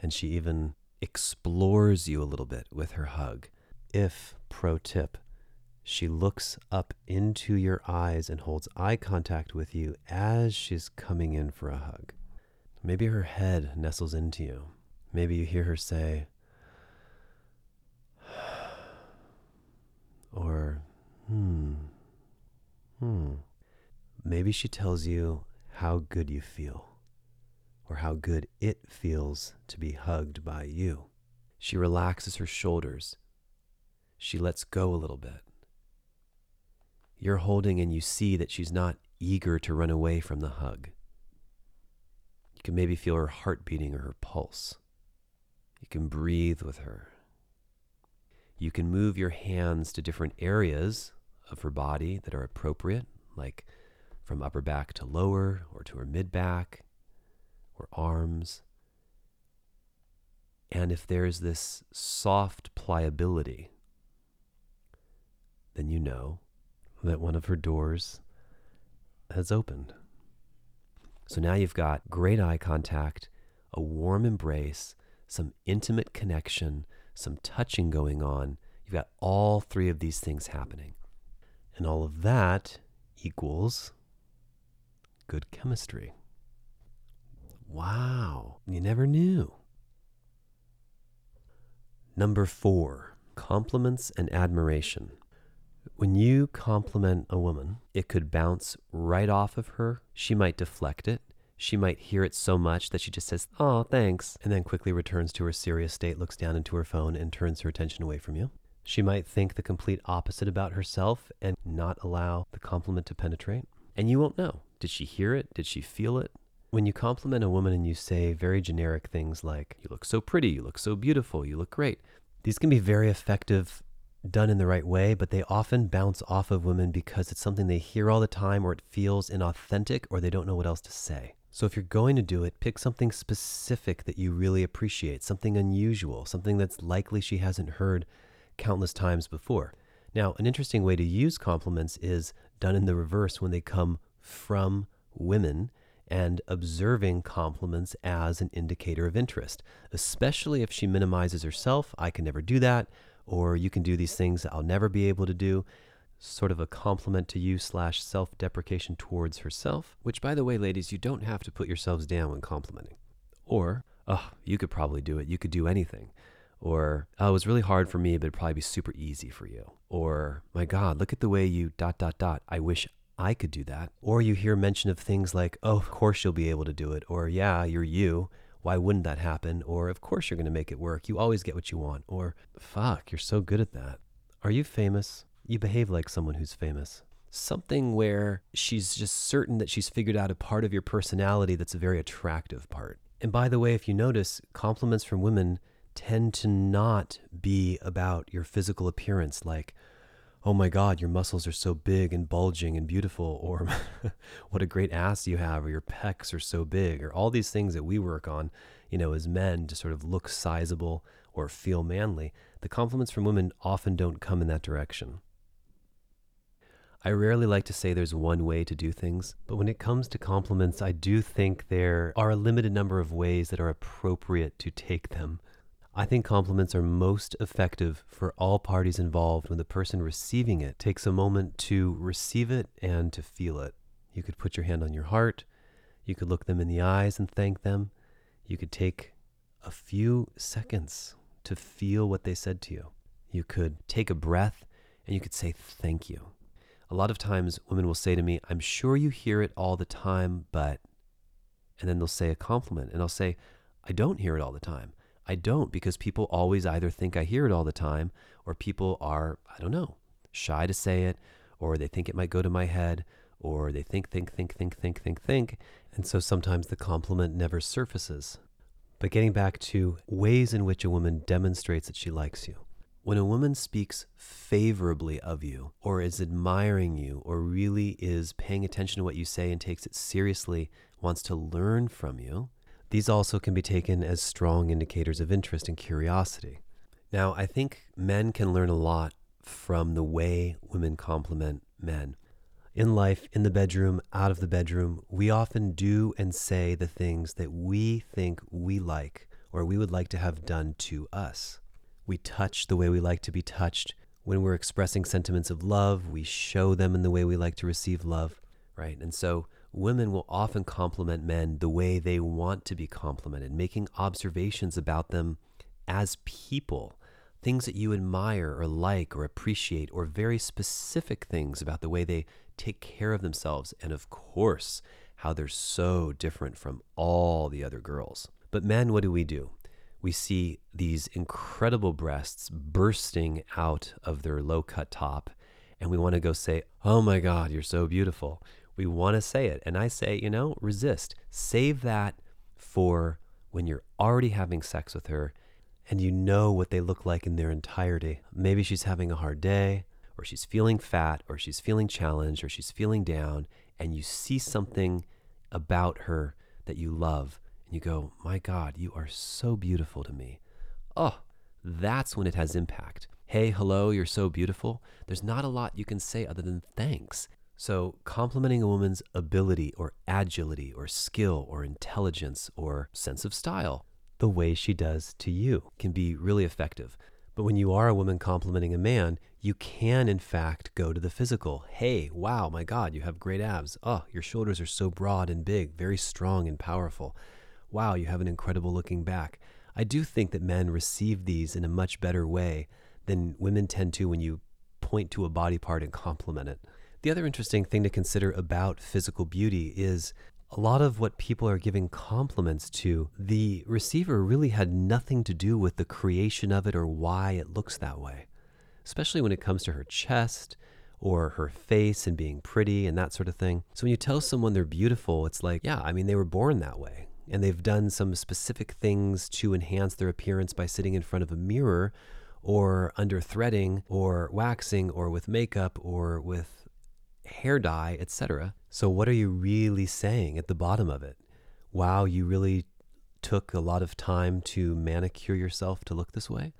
and she even explores you a little bit with her hug, if, pro tip, she looks up into your eyes and holds eye contact with you as she's coming in for a hug. Maybe her head nestles into you. Maybe you hear her say, [SIGHS] or, hmm, hmm. Maybe she tells you how good you feel, or how good it feels to be hugged by you. She relaxes her shoulders. She lets go a little bit. You're holding and you see that she's not eager to run away from the hug. You can maybe feel her heart beating or her pulse. You can breathe with her. You can move your hands to different areas of her body that are appropriate, like from upper back to lower, or to her mid back, or arms. And if there's this soft pliability, then you know that one of her doors has opened. So now you've got great eye contact, a warm embrace, some intimate connection, some touching going on. You've got all three of these things happening. And all of that equals good chemistry. Wow, you never knew. Number four, compliments and admiration. When you compliment a woman, it could bounce right off of her. She might deflect it. She might hear it so much that she just says, Oh, thanks, and then quickly returns to her serious state, looks down into her phone, and turns her attention away from you. She might think the complete opposite about herself and not allow the compliment to penetrate. And you won't know. Did she hear it? Did she feel it? When you compliment a woman and you say very generic things like, You look so pretty, you look so beautiful, you look great, these can be very effective done in the right way, but they often bounce off of women because it's something they hear all the time or it feels inauthentic or they don't know what else to say. So if you're going to do it, pick something specific that you really appreciate, something unusual, something that's likely she hasn't heard countless times before. Now, an interesting way to use compliments is done in the reverse when they come from women and observing compliments as an indicator of interest, especially if she minimizes herself. I can never do that or you can do these things that I'll never be able to do. Sort of a compliment to you slash self deprecation towards herself, which, by the way, ladies, you don't have to put yourselves down when complimenting. Or, oh, you could probably do it. You could do anything. Or, oh, it was really hard for me, but it'd probably be super easy for you. Or, my God, look at the way you dot, dot, dot. I wish I could do that. Or you hear mention of things like, oh, of course you'll be able to do it. Or, yeah, you're you. Why wouldn't that happen? Or, of course you're going to make it work. You always get what you want. Or, fuck, you're so good at that. Are you famous? You behave like someone who's famous. Something where she's just certain that she's figured out a part of your personality that's a very attractive part. And by the way, if you notice, compliments from women tend to not be about your physical appearance, like, oh my God, your muscles are so big and bulging and beautiful, or [LAUGHS] what a great ass you have, or your pecs are so big, or all these things that we work on, you know, as men to sort of look sizable or feel manly. The compliments from women often don't come in that direction. I rarely like to say there's one way to do things, but when it comes to compliments, I do think there are a limited number of ways that are appropriate to take them. I think compliments are most effective for all parties involved when the person receiving it takes a moment to receive it and to feel it. You could put your hand on your heart. You could look them in the eyes and thank them. You could take a few seconds to feel what they said to you. You could take a breath and you could say thank you. A lot of times women will say to me, I'm sure you hear it all the time, but and then they'll say a compliment, and I'll say, I don't hear it all the time. I don't because people always either think I hear it all the time or people are, I don't know, shy to say it or they think it might go to my head or they think, think, think, think, think, think, think. And so sometimes the compliment never surfaces. But getting back to ways in which a woman demonstrates that she likes you. When a woman speaks favorably of you, or is admiring you, or really is paying attention to what you say and takes it seriously, wants to learn from you, these also can be taken as strong indicators of interest and curiosity. Now, I think men can learn a lot from the way women compliment men. In life, in the bedroom, out of the bedroom, we often do and say the things that we think we like or we would like to have done to us. We touch the way we like to be touched. When we're expressing sentiments of love, we show them in the way we like to receive love, right? And so women will often compliment men the way they want to be complimented, making observations about them as people, things that you admire or like or appreciate, or very specific things about the way they take care of themselves, and of course, how they're so different from all the other girls. But men, what do we do? We see these incredible breasts bursting out of their low cut top, and we want to go say, Oh my God, you're so beautiful. We want to say it. And I say, you know, resist. Save that for when you're already having sex with her and you know what they look like in their entirety. Maybe she's having a hard day, or she's feeling fat, or she's feeling challenged, or she's feeling down, and you see something about her that you love, and you go, My God, you are so beautiful to me. Oh, that's when it has impact. Hey, hello, you're so beautiful. There's not a lot you can say other than thanks. So, complimenting a woman's ability or agility or skill or intelligence or sense of style the way she does to you can be really effective. But when you are a woman complimenting a man, you can in fact go to the physical. Hey, wow, my God, you have great abs. Oh, your shoulders are so broad and big, very strong and powerful. Wow, you have an incredible looking back. I do think that men receive these in a much better way than women tend to when you point to a body part and compliment it. The other interesting thing to consider about physical beauty is a lot of what people are giving compliments to, the receiver really had nothing to do with the creation of it or why it looks that way, especially when it comes to her chest or her face and being pretty and that sort of thing. So when you tell someone they're beautiful, it's like, yeah, I mean, they were born that way. And they've done some specific things to enhance their appearance by sitting in front of a mirror or under threading or waxing or with makeup or with hair dye, etc. So, what are you really saying at the bottom of it? Wow, you really took a lot of time to manicure yourself to look this way?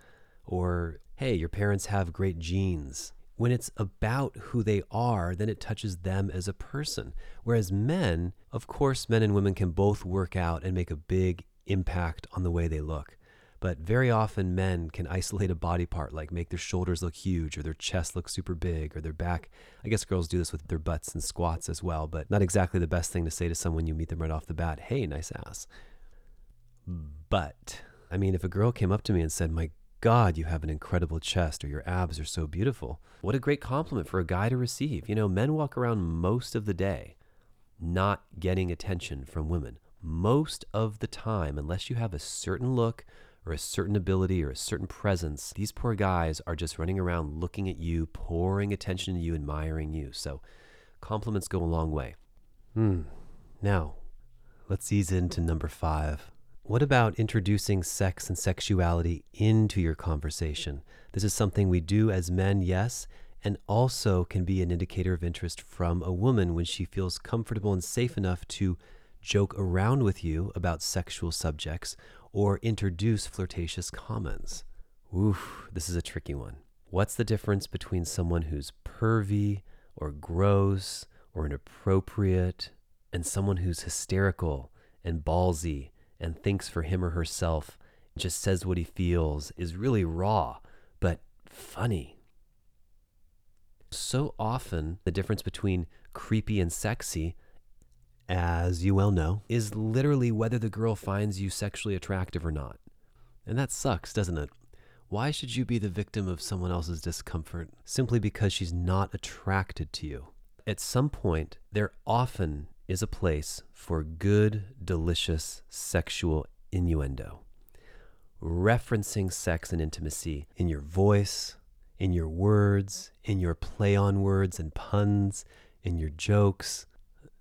Or, hey, your parents have great genes. When it's about who they are, then it touches them as a person. Whereas men, of course, men and women can both work out and make a big impact on the way they look. But very often, men can isolate a body part, like make their shoulders look huge or their chest look super big or their back. I guess girls do this with their butts and squats as well, but not exactly the best thing to say to someone you meet them right off the bat hey, nice ass. But, I mean, if a girl came up to me and said, my God, you have an incredible chest or your abs are so beautiful, what a great compliment for a guy to receive. You know, men walk around most of the day not getting attention from women. Most of the time, unless you have a certain look or a certain ability or a certain presence, these poor guys are just running around looking at you, pouring attention to you, admiring you. So compliments go a long way. Hmm. Now, let's ease into number five. What about introducing sex and sexuality into your conversation? This is something we do as men, yes, and also can be an indicator of interest from a woman when she feels comfortable and safe enough to joke around with you about sexual subjects or introduce flirtatious comments. Oof, this is a tricky one. What's the difference between someone who's pervy or gross or inappropriate and someone who's hysterical and ballsy and thinks for him or herself, just says what he feels, is really raw, but funny? So often, the difference between creepy and sexy as you well know, is literally whether the girl finds you sexually attractive or not. And that sucks, doesn't it? Why should you be the victim of someone else's discomfort simply because she's not attracted to you? At some point, there often is a place for good, delicious sexual innuendo. Referencing sex and intimacy in your voice, in your words, in your play on words and puns, in your jokes.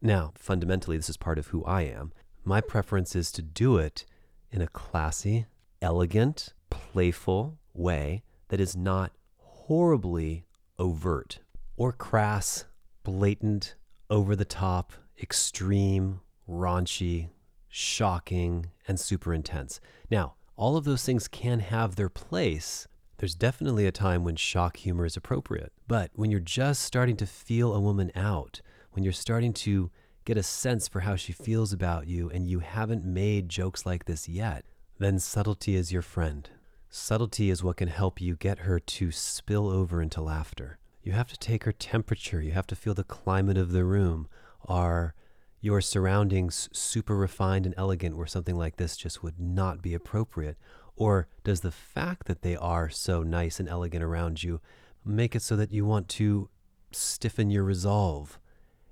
Now, fundamentally, this is part of who I am. My preference is to do it in a classy, elegant, playful way that is not horribly overt or crass, blatant, over the top, extreme, raunchy, shocking, and super intense. Now, all of those things can have their place. There's definitely a time when shock humor is appropriate. But when you're just starting to feel a woman out, when you're starting to get a sense for how she feels about you and you haven't made jokes like this yet, then subtlety is your friend. Subtlety is what can help you get her to spill over into laughter. You have to take her temperature. You have to feel the climate of the room. Are your surroundings super refined and elegant where something like this just would not be appropriate? Or does the fact that they are so nice and elegant around you make it so that you want to stiffen your resolve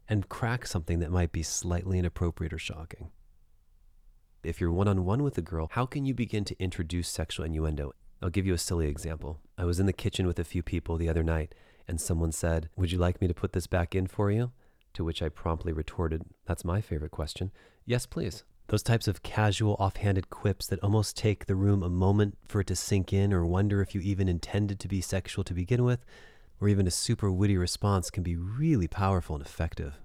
and crack something that might be slightly inappropriate or shocking? If you're one on one with a girl, how can you begin to introduce sexual innuendo? I'll give you a silly example. I was in the kitchen with a few people the other night, and someone said, Would you like me to put this back in for you? To which I promptly retorted, That's my favorite question. Yes, please. Those types of casual, offhanded quips that almost take the room a moment for it to sink in or wonder if you even intended to be sexual to begin with, or even a super witty response can be really powerful and effective.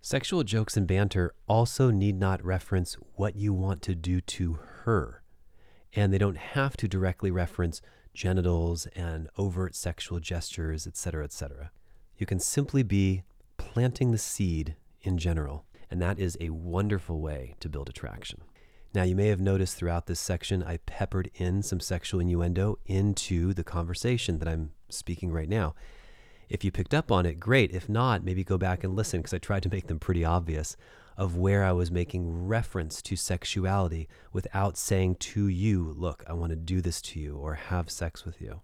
Sexual jokes and banter also need not reference what you want to do to her, and they don't have to directly reference genitals and overt sexual gestures, etc., etc. You can simply be planting the seed in general, and that is a wonderful way to build attraction. Now, you may have noticed throughout this section, I peppered in some sexual innuendo into the conversation that I'm speaking right now. If you picked up on it, great. If not, maybe go back and listen because I tried to make them pretty obvious of where I was making reference to sexuality without saying to you, look, I want to do this to you or have sex with you.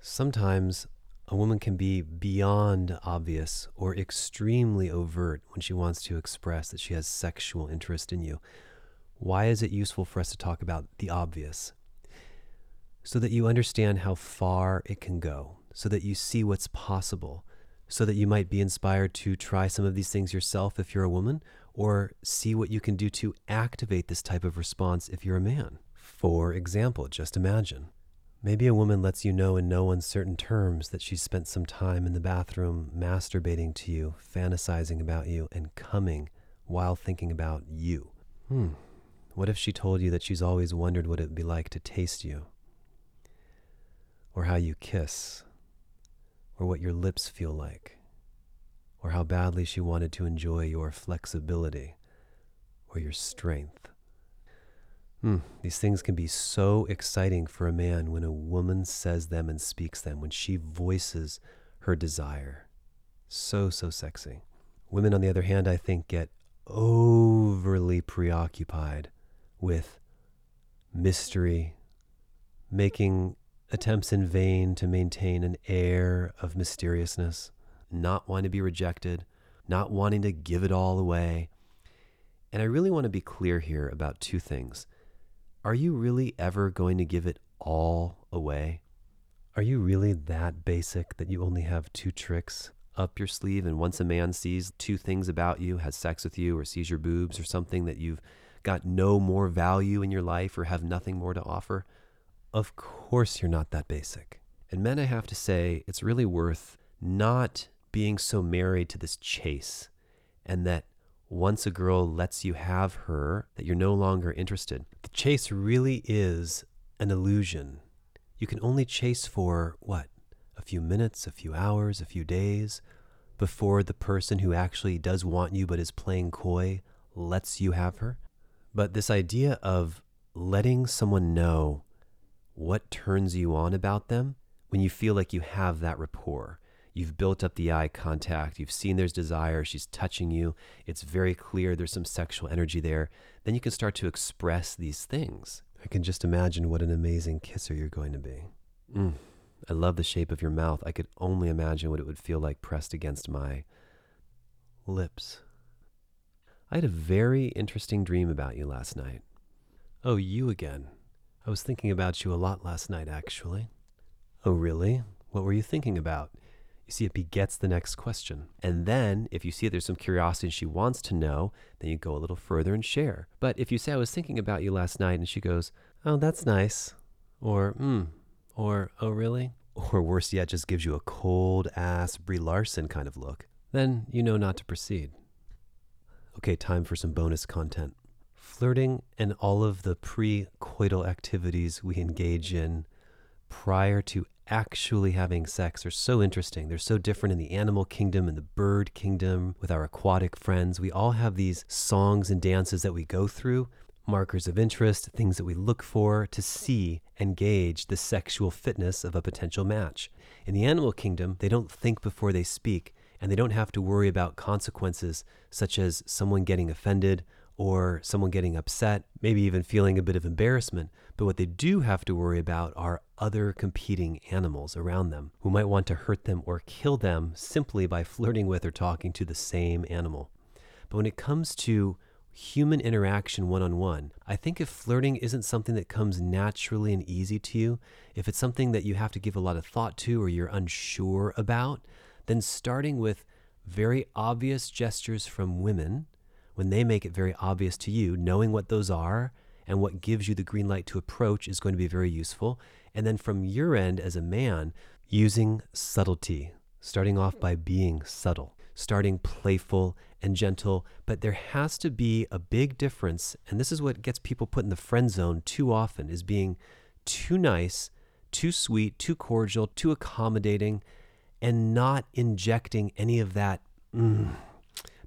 Sometimes a woman can be beyond obvious or extremely overt when she wants to express that she has sexual interest in you. Why is it useful for us to talk about the obvious? So that you understand how far it can go so that you see what's possible, so that you might be inspired to try some of these things yourself if you're a woman, or see what you can do to activate this type of response if you're a man. For example, just imagine. Maybe a woman lets you know in no uncertain terms that she's spent some time in the bathroom masturbating to you, fantasizing about you, and coming while thinking about you. Hmm. What if she told you that she's always wondered what it'd be like to taste you? Or how you kiss, or what your lips feel like, or how badly she wanted to enjoy your flexibility or your strength. Hmm, these things can be so exciting for a man when a woman says them and speaks them, when she voices her desire. So, so sexy. Women, on the other hand, I think get overly preoccupied with mystery, making attempts in vain to maintain an air of mysteriousness, not wanting to be rejected, not wanting to give it all away. And I really want to be clear here about two things. Are you really ever going to give it all away? Are you really that basic that you only have two tricks up your sleeve? And once a man sees two things about you, has sex with you, or sees your boobs, or something that you've got no more value in your life or have nothing more to offer, of course, you're not that basic. And men, I have to say, it's really worth not being so married to this chase and that once a girl lets you have her, that you're no longer interested. The chase really is an illusion. You can only chase for what? A few minutes, a few hours, a few days before the person who actually does want you but is playing coy lets you have her. But this idea of letting someone know what turns you on about them when you feel like you have that rapport. You've built up the eye contact, you've seen there's desire, she's touching you, it's very clear there's some sexual energy there. Then you can start to express these things. I can just imagine what an amazing kisser you're going to be. Mm, I love the shape of your mouth. I could only imagine what it would feel like pressed against my lips. I had a very interesting dream about you last night. Oh, you again. I was thinking about you a lot last night, actually. Oh, really? What were you thinking about? You see, it begets the next question. And then, if you see there's some curiosity and she wants to know, then you go a little further and share. But if you say, I was thinking about you last night, and she goes, Oh, that's nice. Or, hmm, or, oh, really? Or worse yet, just gives you a cold ass Brie Larson kind of look, then you know not to proceed. Okay, time for some bonus content. Flirting and all of the pre coital activities we engage in prior to actually having sex are so interesting. They're so different in the animal kingdom and the bird kingdom with our aquatic friends. We all have these songs and dances that we go through, markers of interest, things that we look for to see and gauge the sexual fitness of a potential match. In the animal kingdom, they don't think before they speak and they don't have to worry about consequences such as someone getting offended or someone getting upset, maybe even feeling a bit of embarrassment. But what they do have to worry about are other competing animals around them who might want to hurt them or kill them simply by flirting with or talking to the same animal. But when it comes to human interaction one on one, I think if flirting isn't something that comes naturally and easy to you, if it's something that you have to give a lot of thought to or you're unsure about, then starting with very obvious gestures from women, when they make it very obvious to you, knowing what those are and what gives you the green light to approach is going to be very useful. And then from your end as a man, using subtlety, starting off by being subtle, starting playful and gentle. But there has to be a big difference. And this is what gets people put in the friend zone too often is being too nice, too sweet, too cordial, too accommodating, and not injecting any of that, mm,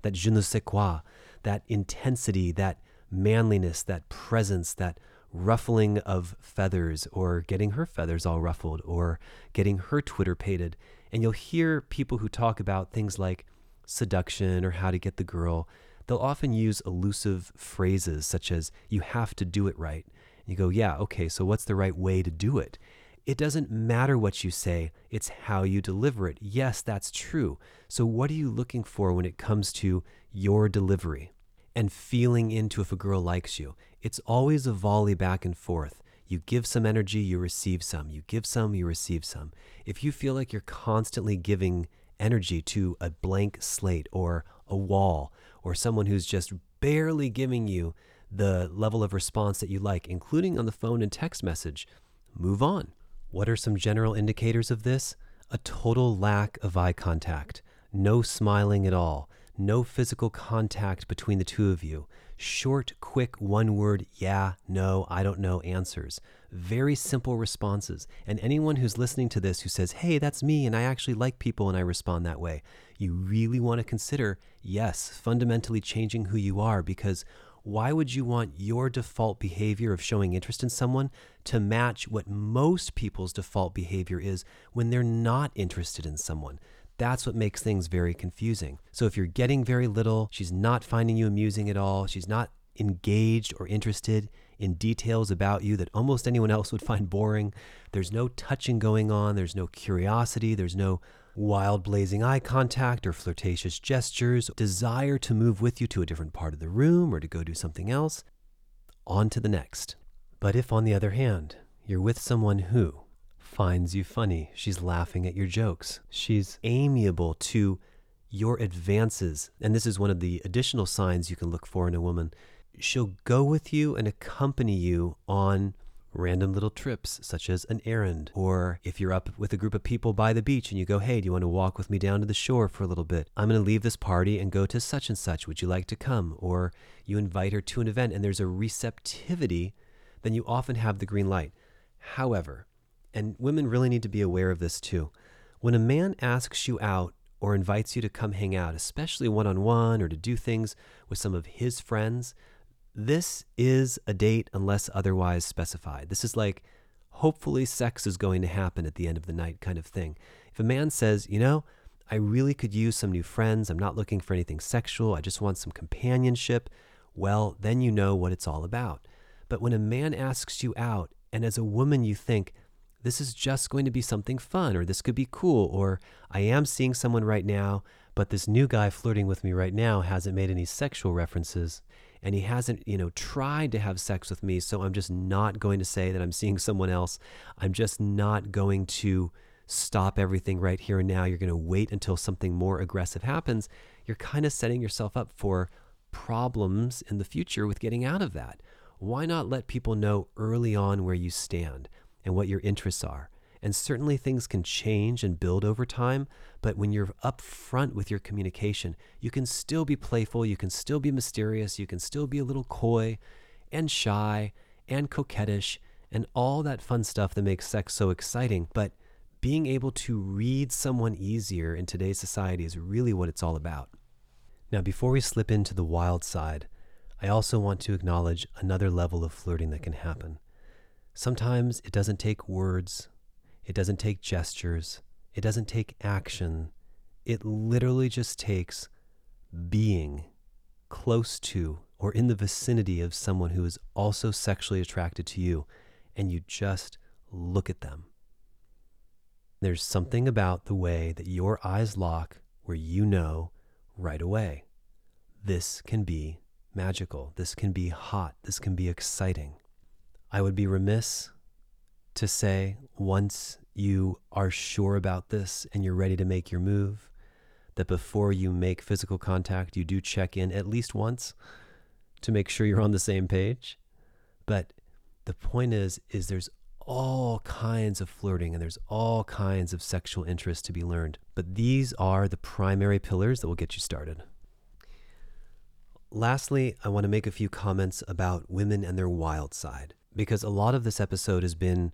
that je ne sais quoi, that intensity, that manliness, that presence, that ruffling of feathers, or getting her feathers all ruffled, or getting her twitterpated. And you'll hear people who talk about things like seduction or how to get the girl. They'll often use elusive phrases such as, you have to do it right. And you go, yeah, okay, so what's the right way to do it? It doesn't matter what you say, it's how you deliver it. Yes, that's true. So, what are you looking for when it comes to your delivery and feeling into if a girl likes you? It's always a volley back and forth. You give some energy, you receive some. You give some, you receive some. If you feel like you're constantly giving energy to a blank slate or a wall or someone who's just barely giving you the level of response that you like, including on the phone and text message, move on. What are some general indicators of this? A total lack of eye contact, no smiling at all, no physical contact between the two of you, short, quick, one word, yeah, no, I don't know answers. Very simple responses. And anyone who's listening to this who says, hey, that's me, and I actually like people and I respond that way, you really want to consider, yes, fundamentally changing who you are because why would you want your default behavior of showing interest in someone to match what most people's default behavior is when they're not interested in someone? That's what makes things very confusing. So if you're getting very little, she's not finding you amusing at all, she's not engaged or interested in details about you that almost anyone else would find boring, there's no touching going on, there's no curiosity, there's no wild blazing eye contact or flirtatious gestures, desire to move with you to a different part of the room or to go do something else, on to the next. But if, on the other hand, you're with someone who finds you funny, she's laughing at your jokes, she's amiable to your advances, and this is one of the additional signs you can look for in a woman, she'll go with you and accompany you on random little trips, such as an errand, or if you're up with a group of people by the beach and you go, Hey, do you want to walk with me down to the shore for a little bit? I'm going to leave this party and go to such and such. Would you like to come? Or you invite her to an event and there's a receptivity, then you often have the green light. However, and women really need to be aware of this too, when a man asks you out or invites you to come hang out, especially one on one or to do things with some of his friends, this is a date unless otherwise specified. This is like, hopefully, sex is going to happen at the end of the night kind of thing. If a man says, you know, I really could use some new friends, I'm not looking for anything sexual, I just want some companionship, well, then you know what it's all about. But when a man asks you out, and as a woman you think, this is just going to be something fun, or this could be cool, or I am seeing someone right now, But this new guy flirting with me right now hasn't made any sexual references and he hasn't, you know, tried to have sex with me. So I'm just not going to say that I'm seeing someone else. I'm just not going to stop everything right here and now. You're going to wait until something more aggressive happens. You're kind of setting yourself up for problems in the future with getting out of that. Why not let people know early on where you stand and what your interests are? And certainly things can change and build over time, but when you're upfront with your communication, you can still be playful, you can still be mysterious, you can still be a little coy and shy and coquettish and all that fun stuff that makes sex so exciting. But being able to read someone easier in today's society is really what it's all about. Now, before we slip into the wild side, I also want to acknowledge another level of flirting that can happen. Sometimes it doesn't take words it doesn't take gestures. It doesn't take action. It literally just takes being close to or in the vicinity of someone who is also sexually attracted to you, and you just look at them. There's something about the way that your eyes lock where you know right away this can be magical. This can be hot. This can be exciting. I would be remiss to say once you are sure about this and you're ready to make your move, that before you make physical contact, you do check in at least once to make sure you're on the same page. But the point is, is there's all kinds of flirting and there's all kinds of sexual interest to be learned. But these are the primary pillars that will get you started. Lastly, I want to make a few comments about women and their wild side because a lot of this episode has been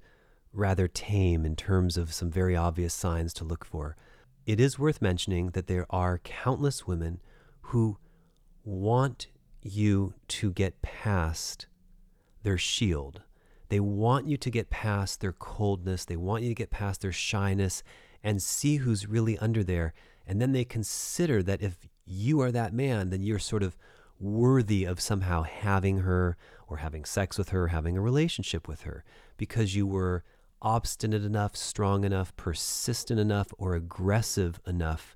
rather tame in terms of some very obvious signs to look for. It is worth mentioning that there are countless women who want you to get past their shield. They want you to get past their coldness. They want you to get past their shyness and see who's really under there. And then they consider that if you are that man, then you're sort of worthy of somehow having her or having sex with her, having a relationship with her, because you were obstinate enough, strong enough, persistent enough, or aggressive enough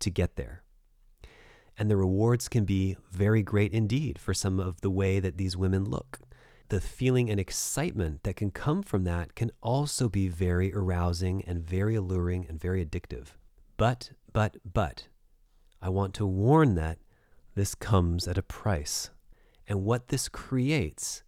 to get there. And the rewards can be very great indeed for some of the way that these women look. The feeling and excitement that can come from that can also be very arousing and very alluring and very addictive. But, but, but, I want to warn that this comes at a price. And what this creates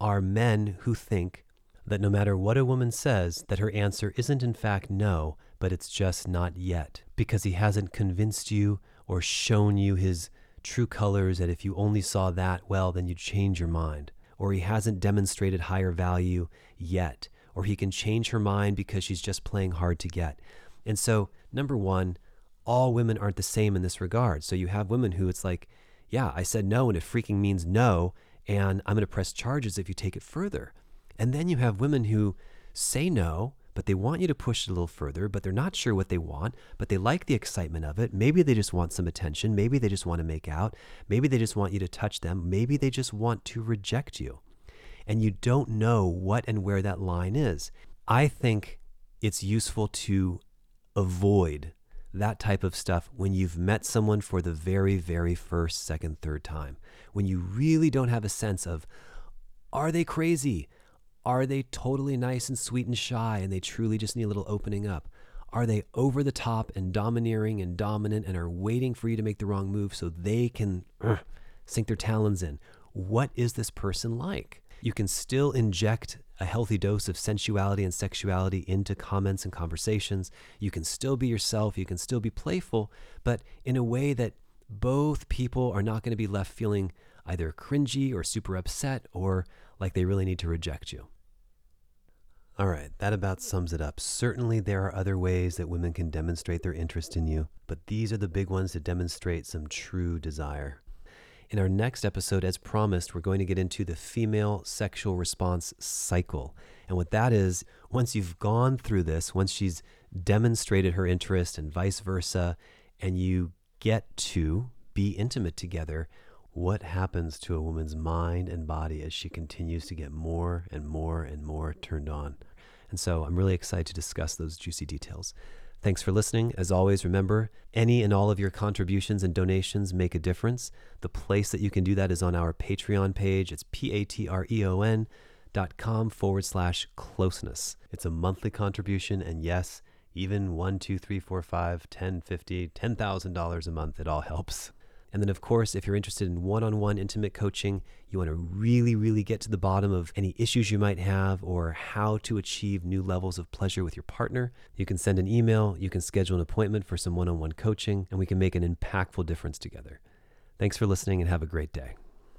are men who think that no matter what a woman says, that her answer isn't in fact no, but it's just not yet, because he hasn't convinced you or shown you his true colors that if you only saw that, well, then you'd change your mind, or he hasn't demonstrated higher value yet, or he can change her mind because she's just playing hard to get. And so, number one, all women aren't the same in this regard. So you have women who it's like, yeah, I said no, and it freaking means no, and I'm going to press charges if you take it further. And then you have women who say no, but they want you to push it a little further, but they're not sure what they want, but they like the excitement of it. Maybe they just want some attention. Maybe they just want to make out. Maybe they just want you to touch them. Maybe they just want to reject you. And you don't know what and where that line is. I think it's useful to avoid that type of stuff when you've met someone for the very, very first, second, third time. When you really don't have a sense of, are they crazy? Are they totally nice and sweet and shy and they truly just need a little opening up? Are they over the top and domineering and dominant and are waiting for you to make the wrong move so they can uh, sink their talons in? What is this person like? You can still inject a healthy dose of sensuality and sexuality into comments and conversations. You can still be yourself, you can still be playful, but in a way that both people are not going to be left feeling either cringy or super upset or like they really need to reject you. All right, that about sums it up. Certainly, there are other ways that women can demonstrate their interest in you, but these are the big ones that demonstrate some true desire. In our next episode, as promised, we're going to get into the female sexual response cycle. And what that is, once you've gone through this, once she's demonstrated her interest and vice versa, and you get to be intimate together, what happens to a woman's mind and body as she continues to get more and more and more turned on. And so I'm really excited to discuss those juicy details. Thanks for listening. As always, remember any and all of your contributions and donations make a difference. The place that you can do that is on our Patreon page. It's P A T R E O N dot com forward slash closeness. It's a monthly contribution, and yes, even one, two, three, four, five, ten, fifty, ten thousand dollars a month, it all helps. And then, of course, if you're interested in one on one intimate coaching, you want to really, really get to the bottom of any issues you might have or how to achieve new levels of pleasure with your partner, you can send an email, you can schedule an appointment for some one on one coaching, and we can make an impactful difference together. Thanks for listening and have a great day.